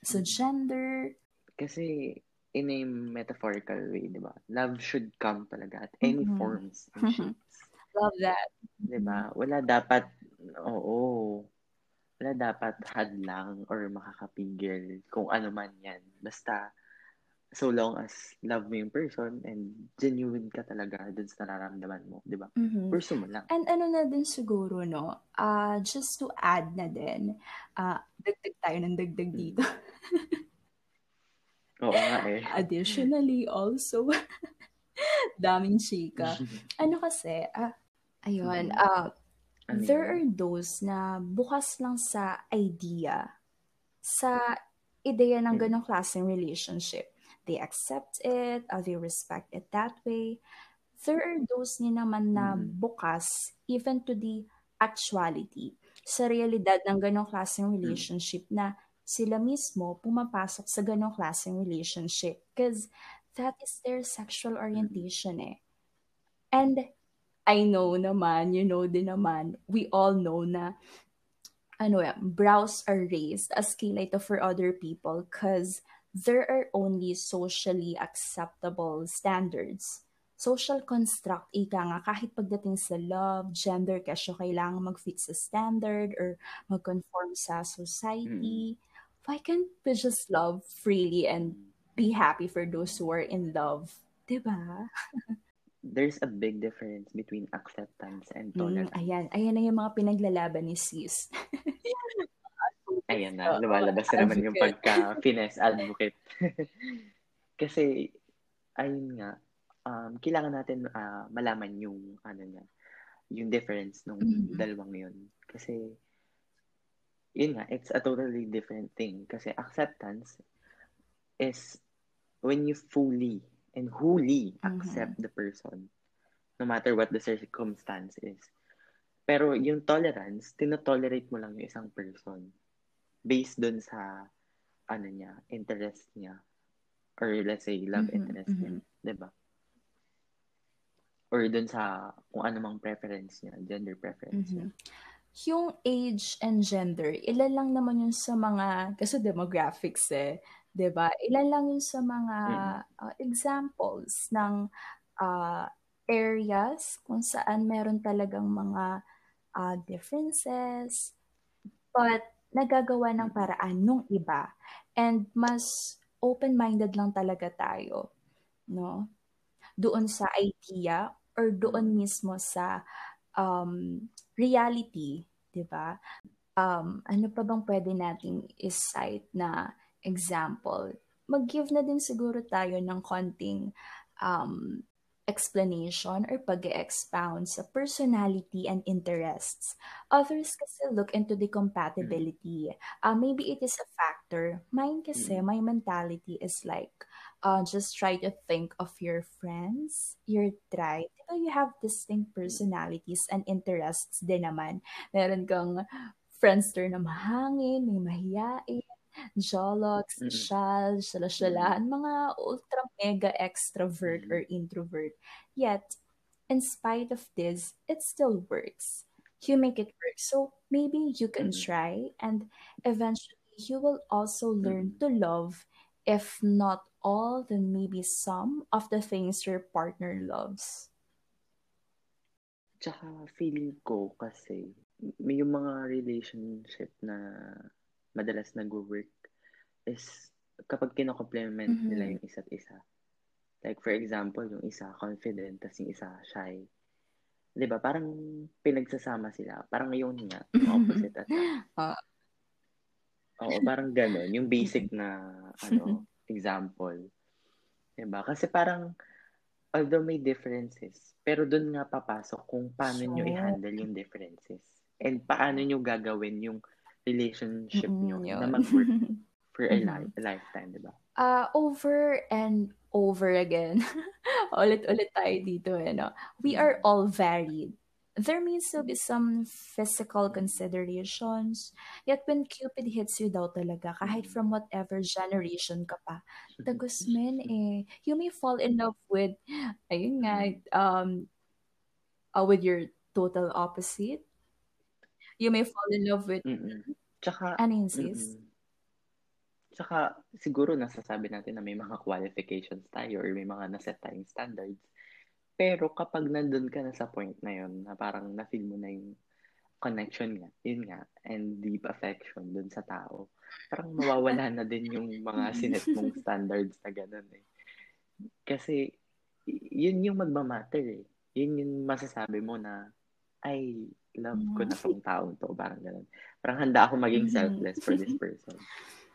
sa
Mm.
gender,
Kasi in a metaphorical way, di ba? Love should come talaga at any
Mhm.
forms *laughs* and shapes.
love that.
Di ba? Wala dapat, oo, wala dapat hadlang or makakapigil kung ano man yan. Basta, so long as love mo yung person and genuine ka talaga dun sa nararamdaman mo, di ba?
Mhm.
Pursue mo lang.
And ano na din siguro, no? Ah, just to add na din, ah, dagdag tayo ng dagdag
Mm.
dito. *laughs*
Oo nga eh. *laughs*
Additionally, also, *laughs* daming chika. *laughs* Ano kasi, ah, ayun,
Ano
there
yun?
are those na bukas lang sa idea, sa ideya ng
Mm.
ganong klaseng relationship. They accept it, uh, they respect it that way. There are those din naman na
Mm.
bukas even to the actuality sa realidad ng ganong klaseng
Mm.
relationship na sila mismo pumapasok sa ganong klaseng relationship because that is their sexual
Mm.
orientation eh. And I know naman, you know din naman, we all know na ano eh, brows are raised as kilay to for other people because there are only socially acceptable standards. Social construct, ika nga, kahit pagdating sa love, gender, kesyo kailangan mag-fit sa standard or mag-conform sa society. Why can't we just love freely and be happy for those who are in love? Diba? *laughs*
There's a big difference between acceptance and tolerance.
Mm, ayan. Ayan na yung mga pinaglalaban ni sis. *laughs*
ayan na. *laughs* Lumalabas na naman yung pagka-finesse advocate. Kasi, ayun nga, um, kailangan natin uh, malaman yung, ano niya, yung difference ng mm-hmm. dalawang yun. Kasi, yun nga, it's a totally different thing. Kasi acceptance is when you fully and wholly mm-hmm. accept the person, no matter what the circumstance is. Pero yung tolerance, tinotolerate mo lang yung isang person based dun sa ano niya, interest niya. Or let's say, love mm-hmm. interest mm-hmm. niya. Diba? Or dun sa kung ano mang preference niya, gender preference mm-hmm. niya
yung age and gender, ilan lang naman yun sa mga, kasi demographics eh, 'di ba? Ilan lang yun sa mga uh, examples ng uh, areas kung saan meron talagang mga uh, differences, but nagagawa ng paraan nung iba. And mas open-minded lang talaga tayo, no? Doon sa idea or doon mismo sa um, reality, 'di ba? Um, ano pa bang pwede nating is-cite na example? Mag-give na din siguro tayo ng konting um, explanation or pag expound sa personality and interests. Others kasi look into the compatibility. Uh, maybe it is a factor. Mine kasi, my mentality is like, uh, just try to think of your friends, your tribe. Diba you have distinct personalities and interests din naman. Meron kang friendster na mahangin, may mahiyain, jologs, mm-hmm. shal, shalashalaan, mga ultra mega extrovert or introvert. Yet, in spite of this, it still works. You make it work. So maybe you can mm-hmm. try and eventually you will also learn to love if not all, then maybe some of the things your partner loves.
Tsaka feeling ko kasi may yung mga relationship na madalas nag-work is kapag kinocomplement mm-hmm. nila yung isa't isa. Like for example, yung isa confident, tapos yung isa shy. 'Di ba? Parang pinagsasama sila. Parang yung nga, *laughs* opposite at uh. Oo, parang gano'n. Yung basic na *laughs* ano, example. 'Di ba? Kasi parang although may differences, pero doon nga papasok kung paano so, nyo i-handle yung differences. And paano nyo gagawin yung relationship nyo mm, na mag-work *laughs* for a, li- a lifetime, di ba?
Uh, over and over again. *laughs* Ulit-ulit tayo dito, eh, no? We are all varied there may still be some physical considerations. Yet when Cupid hits you daw talaga, kahit from whatever generation ka pa, tagos men eh, you may fall in love with, ayun nga, um, uh, with your total opposite. You may fall in love with,
Tsaka,
ano yun sis?
Mm-mm. Tsaka, siguro nasasabi natin na may mga qualifications tayo or may mga naset tayong standards pero kapag nandun ka na sa point na yun, na parang na-feel mo na yung connection nga, yun nga, and deep affection dun sa tao, parang mawawala na din yung mga *laughs* sinet mong standards na ganun eh. Kasi, yun yung magmamatter eh. Yun yung masasabi mo na, ay, love ko na tong taong to. Parang ganun. Parang handa ako maging mm-hmm. selfless for this person. *laughs*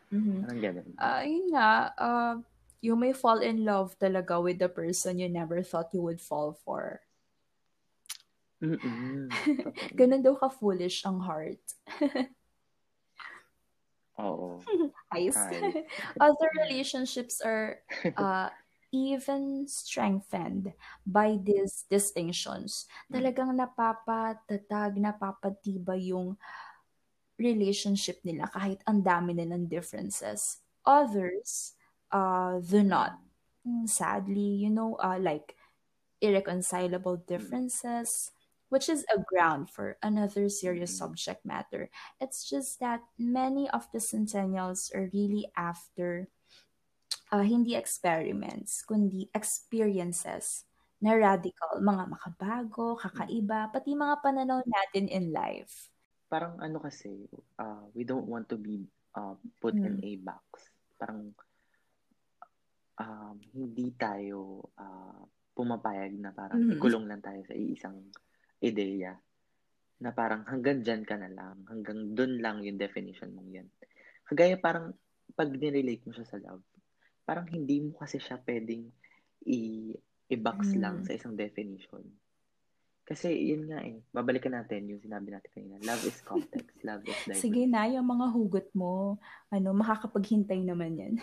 Mm-hmm.
Parang ganun.
Uh, yun nga, uh, you may fall in love talaga with the person you never thought you would fall for. *laughs* Ganun daw ka-foolish ang heart. *laughs*
Oo.
Ice. *laughs* Other relationships are uh, even strengthened by these distinctions. Talagang napapatatag, napapatiba yung relationship nila kahit ang dami nilang differences. Others, uh, do not. Mm, sadly, you know, uh, like irreconcilable differences, which is a ground for another serious mm-hmm. subject matter. It's just that many of the centennials are really after uh, hindi experiments, kundi experiences na radical, mga makabago, kakaiba, pati mga pananaw natin in life.
Parang ano kasi, uh, we don't want to be uh, put mm. in a box. Parang um, hindi tayo uh, pumapayag na parang mm-hmm. ikulong lang tayo sa isang ideya na parang hanggang dyan ka na lang, hanggang dun lang yung definition mong yan. Kagaya parang pag nirelate mo siya sa love, parang hindi mo kasi siya pwedeng i- i-box mm. lang sa isang definition. Kasi yun nga eh, babalikan natin yung sinabi natin kanina. Love is complex, *laughs* love is diverse.
Sige na, yung mga hugot mo, ano, makakapaghintay naman yan.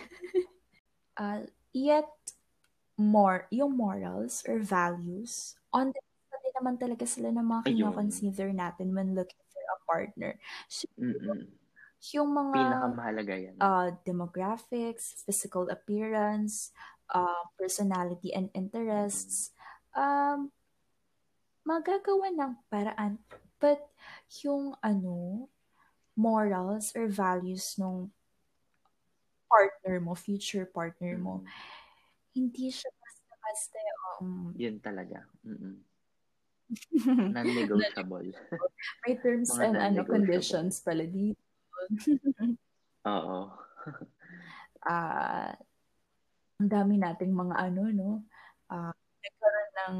uh, *laughs* yet, more, yung morals or values, on the din naman talaga sila ng mga kinoconsider natin when looking for a partner. So,
Mm-mm.
yung mga
pinakamahalaga yan.
Uh, demographics, physical appearance, uh, personality and interests, um, magagawa ng paraan. But yung ano, morals or values nung partner mo, future partner mo, mm. hindi siya basta-basta um,
yun talaga. Mm-mm. *laughs* Non-negotiable. *laughs*
May terms and ano conditions pala dito. *laughs*
Oo.
Ah, uh, ang dami nating mga ano no. Ah, uh, ng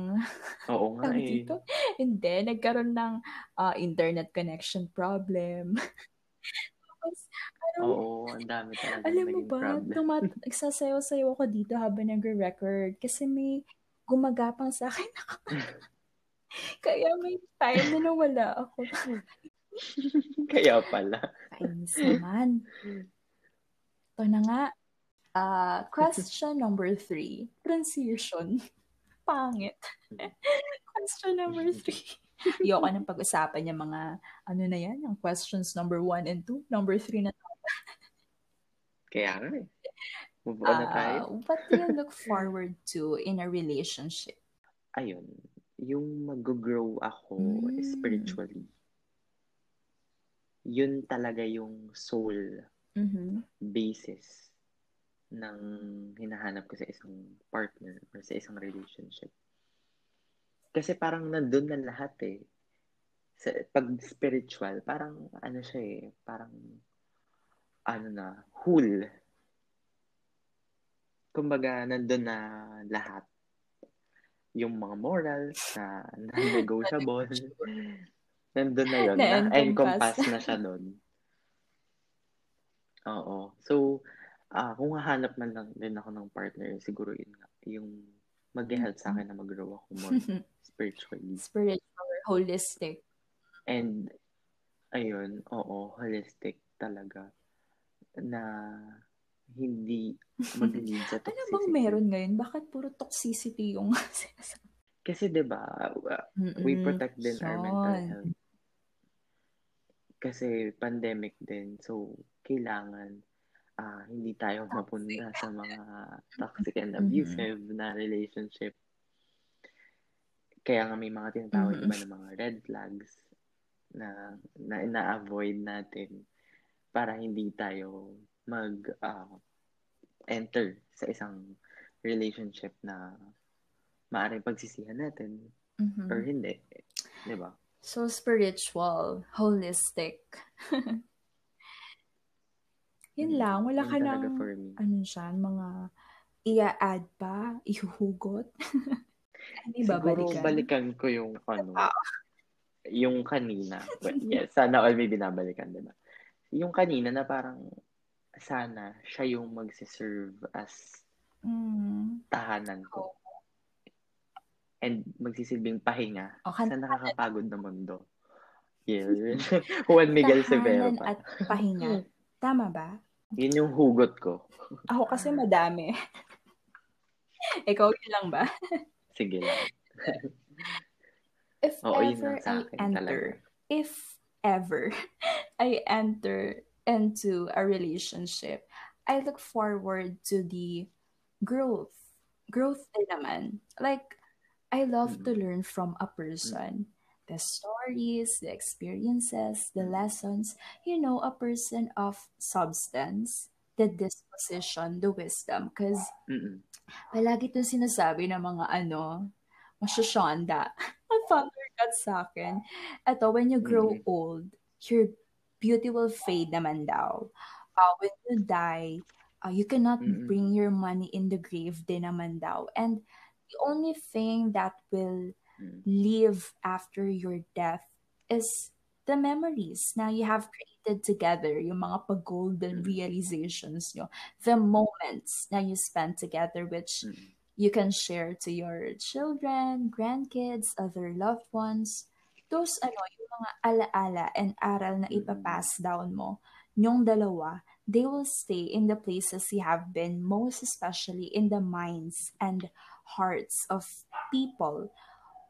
Oo nga eh. Dito.
Hindi, nagkaroon ng uh, internet connection problem.
Oo, ang dami talaga
Alam mo ba, tumat *laughs* nagsasayaw-sayaw ako dito habang nagre-record kasi may gumagapang sa akin *laughs* Kaya may time na nawala ako. *laughs*
Kaya pala.
Kainis naman. Ito na nga. Uh, question number three. Transition pangit. Question number three. Ayoko nang pag-usapan yung mga, ano na yan, yung questions number one and two. Number three na
Kaya nga eh. Move on na tayo.
Uh, what do you look *laughs* forward to in a relationship?
Ayun. Yung mag-grow ako mm. spiritually. Yun talaga yung soul
mm-hmm.
basis ng hinahanap ko sa isang partner or sa isang relationship. Kasi parang nandun na lahat eh. Sa, pag spiritual, parang ano siya eh, parang ano na, whole. Kumbaga, nandun na lahat. Yung mga morals na *laughs* non-negotiable. nandun na yun. Na-encompass na siya doon. Oo. So, ah, kung hahanap man lang din ako ng partner, siguro yun nga, yung mag-help sa akin na mag-grow ako more *laughs* spiritually.
Spiritual, holistic.
And, ayun, oo, holistic talaga. Na hindi *laughs* mag-lead sa toxicity.
ano bang meron ngayon? Bakit puro toxicity yung *laughs*
Kasi 'di ba, we protect din our mental health. Kasi pandemic din, so kailangan uh, hindi tayo mapunta sa mga *laughs* toxic and abusive mm-hmm. na relationship. Kaya nga may mga tinatawag mm-hmm. iba na mga red flags na na ina-avoid natin para hindi tayo mag uh, enter sa isang relationship na maaaring pagsisihan natin mm-hmm. or hindi. 'Di ba?
So spiritual, holistic. *laughs* Yun mm, lang, wala ka nang, ano siya, mga ia-add pa, ihuhugot. *laughs*
Hindi ba Siguro balikan? balikan ko yung ano, *laughs* yung kanina. But yes, sana all may binabalikan, diba? Yung kanina na parang sana siya yung magsiserve as
mm.
tahanan ko. And magsisilbing pahinga oh, sa nakakapagod na mundo. Yeah. *laughs* Juan Miguel Severo
pa. at pahinga. Tama ba?
Yun yung hugot ko.
Ako kasi madami. *laughs* Ikaw yun lang ba?
Sige lang.
if Oo, ever I enter, talaga. if ever I enter into a relationship, I look forward to the growth. Growth din naman. Like, I love mm-hmm. to learn from a person. Mm-hmm the stories, the experiences, the lessons, you know, a person of substance, the disposition, the wisdom. Because, palagi itong sinasabi ng mga ano, masyashonda. *laughs* Ang father God sa akin. Ito, when you grow mm-hmm. old, your beauty will fade naman daw. uh, when you die, uh, you cannot
Mm.
bring your money in the grave din naman daw. And the only thing that will
Mm.
live after your death is the memories now you have created together, yung mga pag-golden
Mm.
realizations nyo, the moments na you spent together which
Mm.
you can share to your children, grandkids, other loved ones. Those ano, yung mga alaala and aral na
Mm.
ipapass down mo, yung dalawa, they will stay in the places you have been, most especially in the minds and hearts of people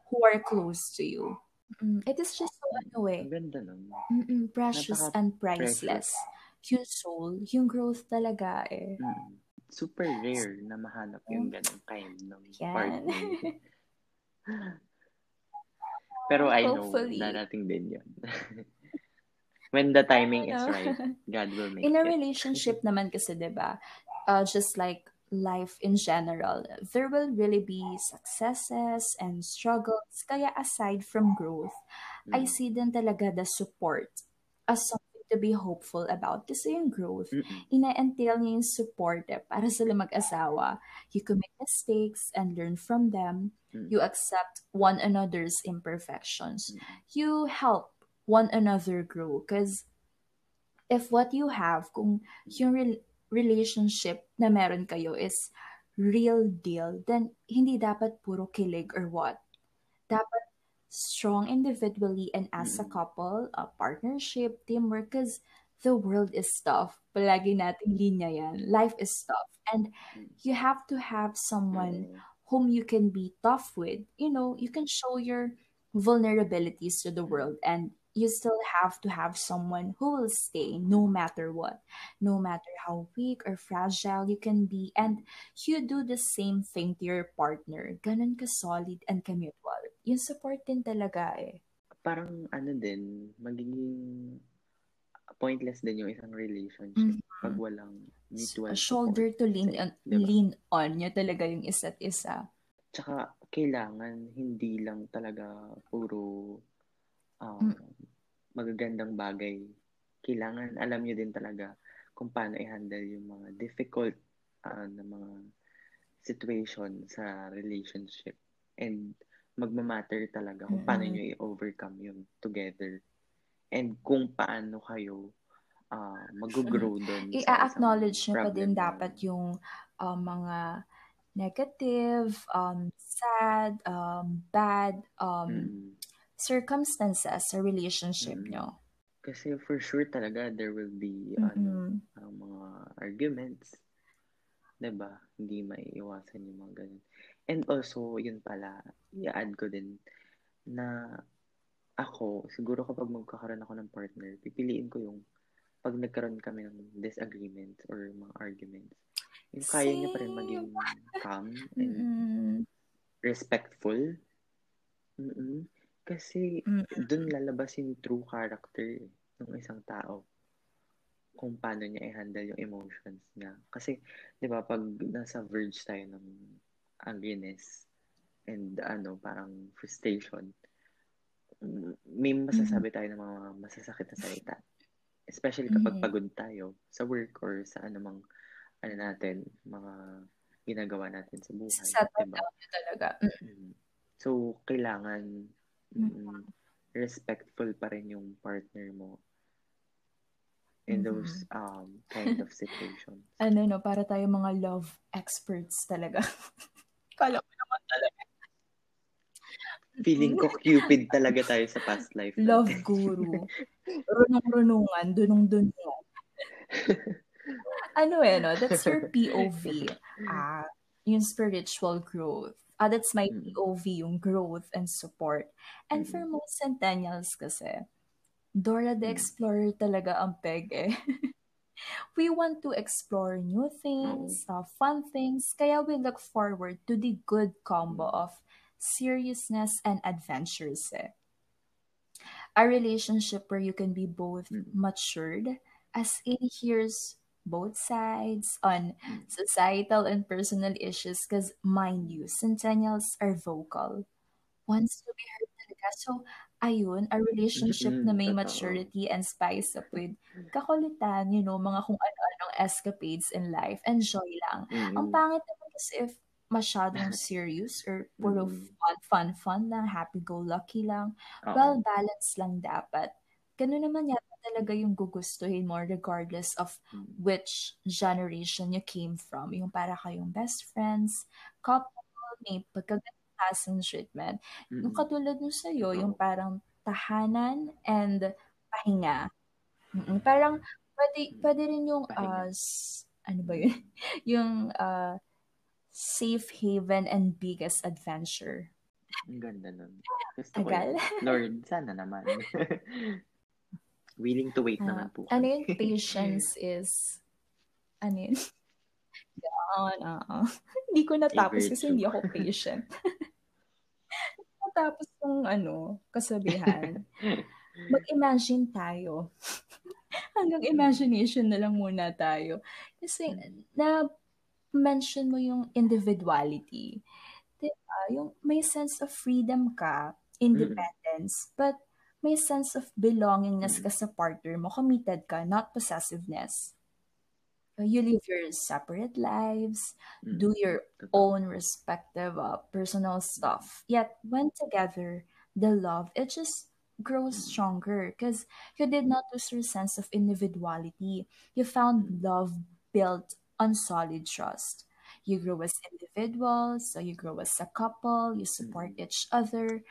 who are close to you. Mm, it is just so ano eh,
ganda
mm-mm, precious
Napaka-
and priceless. Yung soul, yung growth talaga eh.
Mm. Super rare na mahanap yung ganong kind ng
Yan.
partner. *laughs* *laughs* Pero I know,
Hopefully.
darating din yun. *laughs* When the timing is
Ano?
right, God will *laughs* make
In a
it.
relationship naman kasi, 'di ba? Uh, just like life in general, there will really be successes and struggles. Kaya aside from growth, I
Mm.
see din talaga the support as something to be hopeful about. Kasi yung growth,
Mm-mm.
ina-entail niya yung support eh, para sila mag-asawa. You commit mistakes and learn from them.
Mm.
You accept one another's imperfections.
Mm.
You help one another grow. Because if what you have, kung yung rel- relationship na meron kayo is real deal, then hindi dapat puro kilig or what. Dapat strong individually and as a
Mm.
couple, a partnership, teamwork, because the world is tough. Palagi nating linya yan. Life is tough. And you have to have someone. Whom you can be tough with. You know, you can show your vulnerabilities to the world and you still have to have someone who will stay no matter what, no matter how weak or fragile you can be. And you do the same thing to your partner. Ganun ka solid and ka-mutual. Yung support din talaga eh.
Parang ano din, magiging pointless din yung isang relationship
Mhm.
pag walang mutual
A shoulder
support.
to lean on,
diba?
lean on nyo talaga yung isa't isa.
Tsaka, kailangan hindi lang talaga puro um,
Mm.
magagandang bagay. Kailangan alam nyo din talaga kung paano i-handle yung mga difficult ah, na mga situation sa relationship. And magmamatter talaga kung paano
Mm-mm.
nyo i-overcome yun together. And kung paano kayo ah, mag-grow doon
I-acknowledge nyo pa din dapat yung uh, mga negative, um, sad, um, bad um,
Mm.
circumstances sa relationship
Mm.
nyo.
Kasi for sure talaga there will be ano,
Mm-mm.
ang mga arguments. 'Di ba? Hindi maiiwasan yung mga ganun. And also, yun pala, i-add ko din na ako, siguro kapag magkakaroon ako ng partner, pipiliin ko yung pag nagkaroon kami ng disagreements or mga arguments, yung kaya niya pa rin maging calm and
Mm-mm.
respectful. Mm-mm. Kasi
Mm.
dun lalabas yung true character ng isang tao kung paano niya i-handle yung emotions niya. Kasi, di ba, pag nasa verge tayo ng ugliness and ano, parang frustration, may masasabi tayo ng mga masasakit na salita. Especially kapag
Mhm.
pagod tayo sa work or sa anumang ano natin, mga ginagawa natin sa buhay.
Settle
Diba?
talaga. Mm.
Mm. So, kailangan mm, respectful pa rin yung partner mo in those um kind of situations.
Ano no, para tayo mga love experts talaga. *laughs* Kala ko naman talaga.
Feeling ko *laughs* Cupid talaga tayo sa past life.
Love guru. Runong-runungan, dunong-dunungan. ano eh, no? That's your POV. Ah, yung spiritual growth. Ah, that's my
Mm.
POV, yung growth and support. And for
Mm.
most centennials kasi, Dora the
Mm.
Explorer talaga ang peg eh. *laughs* we want to explore new things, uh, fun things, kaya we look forward to the good combo of seriousness and adventures eh. A relationship where you can be both matured, as in hears both sides on societal and personal issues because mind you, centennials are vocal. Wants to be heard talaga. So, ayun, a relationship na may maturity and spice up with kakulitan, you know, mga kung ano-anong escapades in life. Enjoy lang. Ang pangit naman kasi if masyadong serious or puro
Mm.
fun, fun, fun lang, happy-go-lucky lang.
Oo.
Well, balance lang dapat. Ganun naman yata talaga yung gugustuhin mo regardless of
Mm.
which generation you came from. Yung para kayong best friends, couple, may pagkagandang treatment. Yung
Mm.
katulad nung sa'yo, yung parang tahanan and pahinga. Mm, Parang pwede, pwede rin yung, uh, ano ba yun? *laughs* yung uh, safe haven and biggest adventure.
Ang ganda nun. Gusto ko
Tagal.
yun. Lord, sana naman. *laughs* Willing to wait
Ah,
naman po
ano
kami.
yun? Patience *laughs* is, ano yun? Oo. *laughs* Hindi ko natapos kasi hindi ako patient. natapos yung ano, kasabihan. Mag-imagine tayo. Hanggang imagination na lang muna tayo. Kasi na mention mo yung individuality. Diba? Yung may sense of freedom ka, independence, but may sense of belongingness ka sa partner mo, committed ka, not possessiveness. You live your separate lives,
Mm.
do your own respective uh, personal stuff. Yet when together, the love it just grows stronger because you did not lose your sense of individuality. You found love built on solid trust. You grow as individuals, so you grow as a couple, you support each other,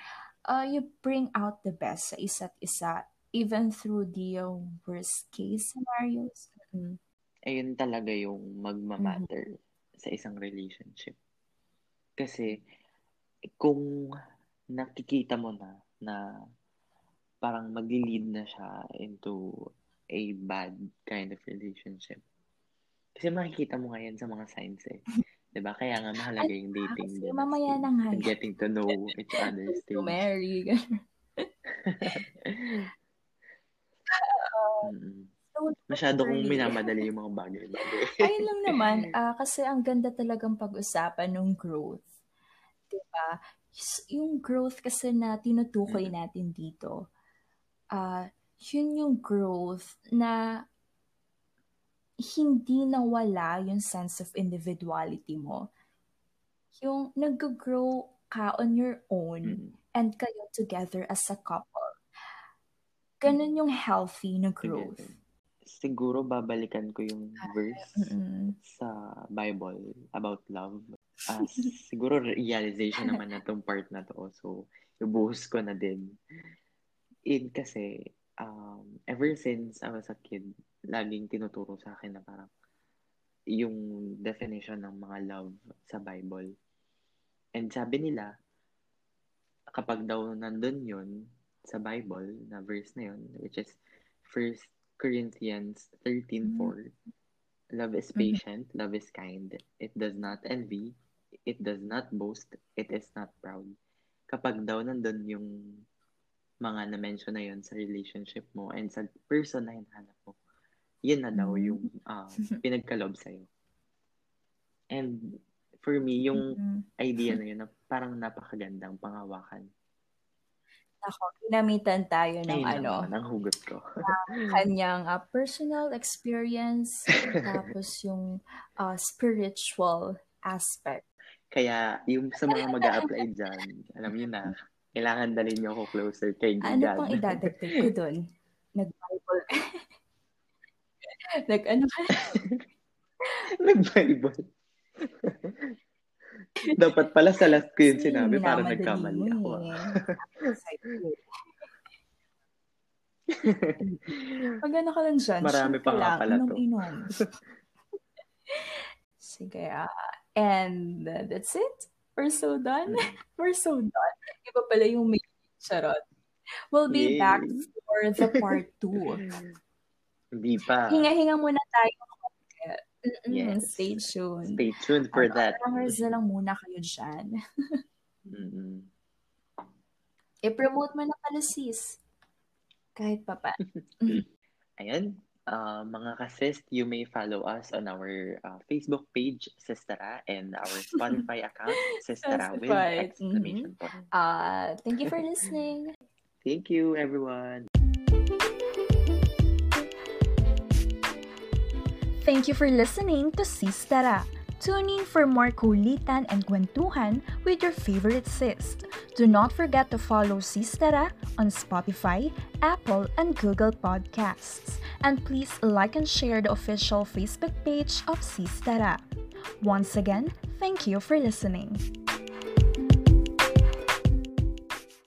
uh, you bring out the best sa isa't isa, even through the uh, worst case scenarios. Mm.
Ayun talaga yung magmamatter sa isang relationship. Kasi kung nakikita mo na na parang mag-lead na siya into a bad kind of relationship. Kasi makikita mo ngayon sa mga signs eh. *laughs* 'Di ba? Kaya nga mahalaga yung dating
Kasi mamaya na nga
And getting to know each other *laughs*
to
stage.
marry. *laughs*
Mm-mm.
So,
Masyado kong minamadali yung mga bagay-bagay.
ayun lang naman, ah, kasi ang ganda talagang pag-usapan ng growth. Diba? Yung growth kasi na tinutukoy natin dito, ah, yun yung growth na hindi nawala yung sense of individuality mo. Yung nag-grow ka on your own
Mm.
and kayo together as a couple. Ganun yung healthy na growth.
Siguro babalikan ko yung verse
Mm-mm.
sa Bible about love. Ah, siguro realization naman na tong part na to. So, ibuhos ko na din. In kasi, um, ever since I was a kid, laging tinuturo sa akin na parang yung definition ng mga love sa Bible. And sabi nila, kapag daw nandun yun sa Bible, na verse na yun, which is 1 Corinthians 13.4, Love is patient, love is kind, it does not envy, it does not boast, it is not proud. Kapag daw nandun yung mga na-mention na yun sa relationship mo and sa person na hinahanap mo, yun na daw yung *laughs* uh, pinagkalob sa'yo. And for me, yung
Mm.
idea na yun na parang napakagandang pangawakan.
Ako, ginamitan tayo ng
Ayun
ano,
naman, ang hugot ko. *laughs*
kanyang ah, personal experience, *laughs* tapos yung ah, spiritual aspect.
Kaya yung sa mga mag apply dyan, alam niyo na, kailangan dalhin niyo ako closer kay God.
Ano pang idadagdag ko doon? Nag-Bible. *laughs* Nag ano ka? *laughs*
Nag-Bible. *laughs* Dapat pala sa last ko yung
Kasi
sinabi para nagkamali ako. ah.
Pag ano ka lang dyan,
Marami pa nga pala to.
inom-inom. Sige, ah, and uh, that's it. We're so done. We're so done. Iba pala yung may charot. We'll be
Yay.
back for the part 2.
Hindi pa.
Hinga-hinga muna tayo.
Yes.
Stay tuned.
Stay tuned for
Ano,
that.
Parangers na lang muna kayo dyan. *laughs*
Mm-mm.
I-promote mo na pala sis. Kahit pa pa. *laughs*
Ayan. uh, mga kasist, you may follow us on our uh, Facebook page, Sistera, and our *laughs* Spotify account, Sistera, with exclamation point.
Uh, thank you for listening.
Thank you, everyone.
Thank you for listening to Sistara. Tune in for more kulitan and kwentuhan with your favorite sis. Do not forget to follow Sistara on Spotify, Apple, and Google Podcasts. And please like and share the official Facebook page of Sistara. Once again, thank you for listening.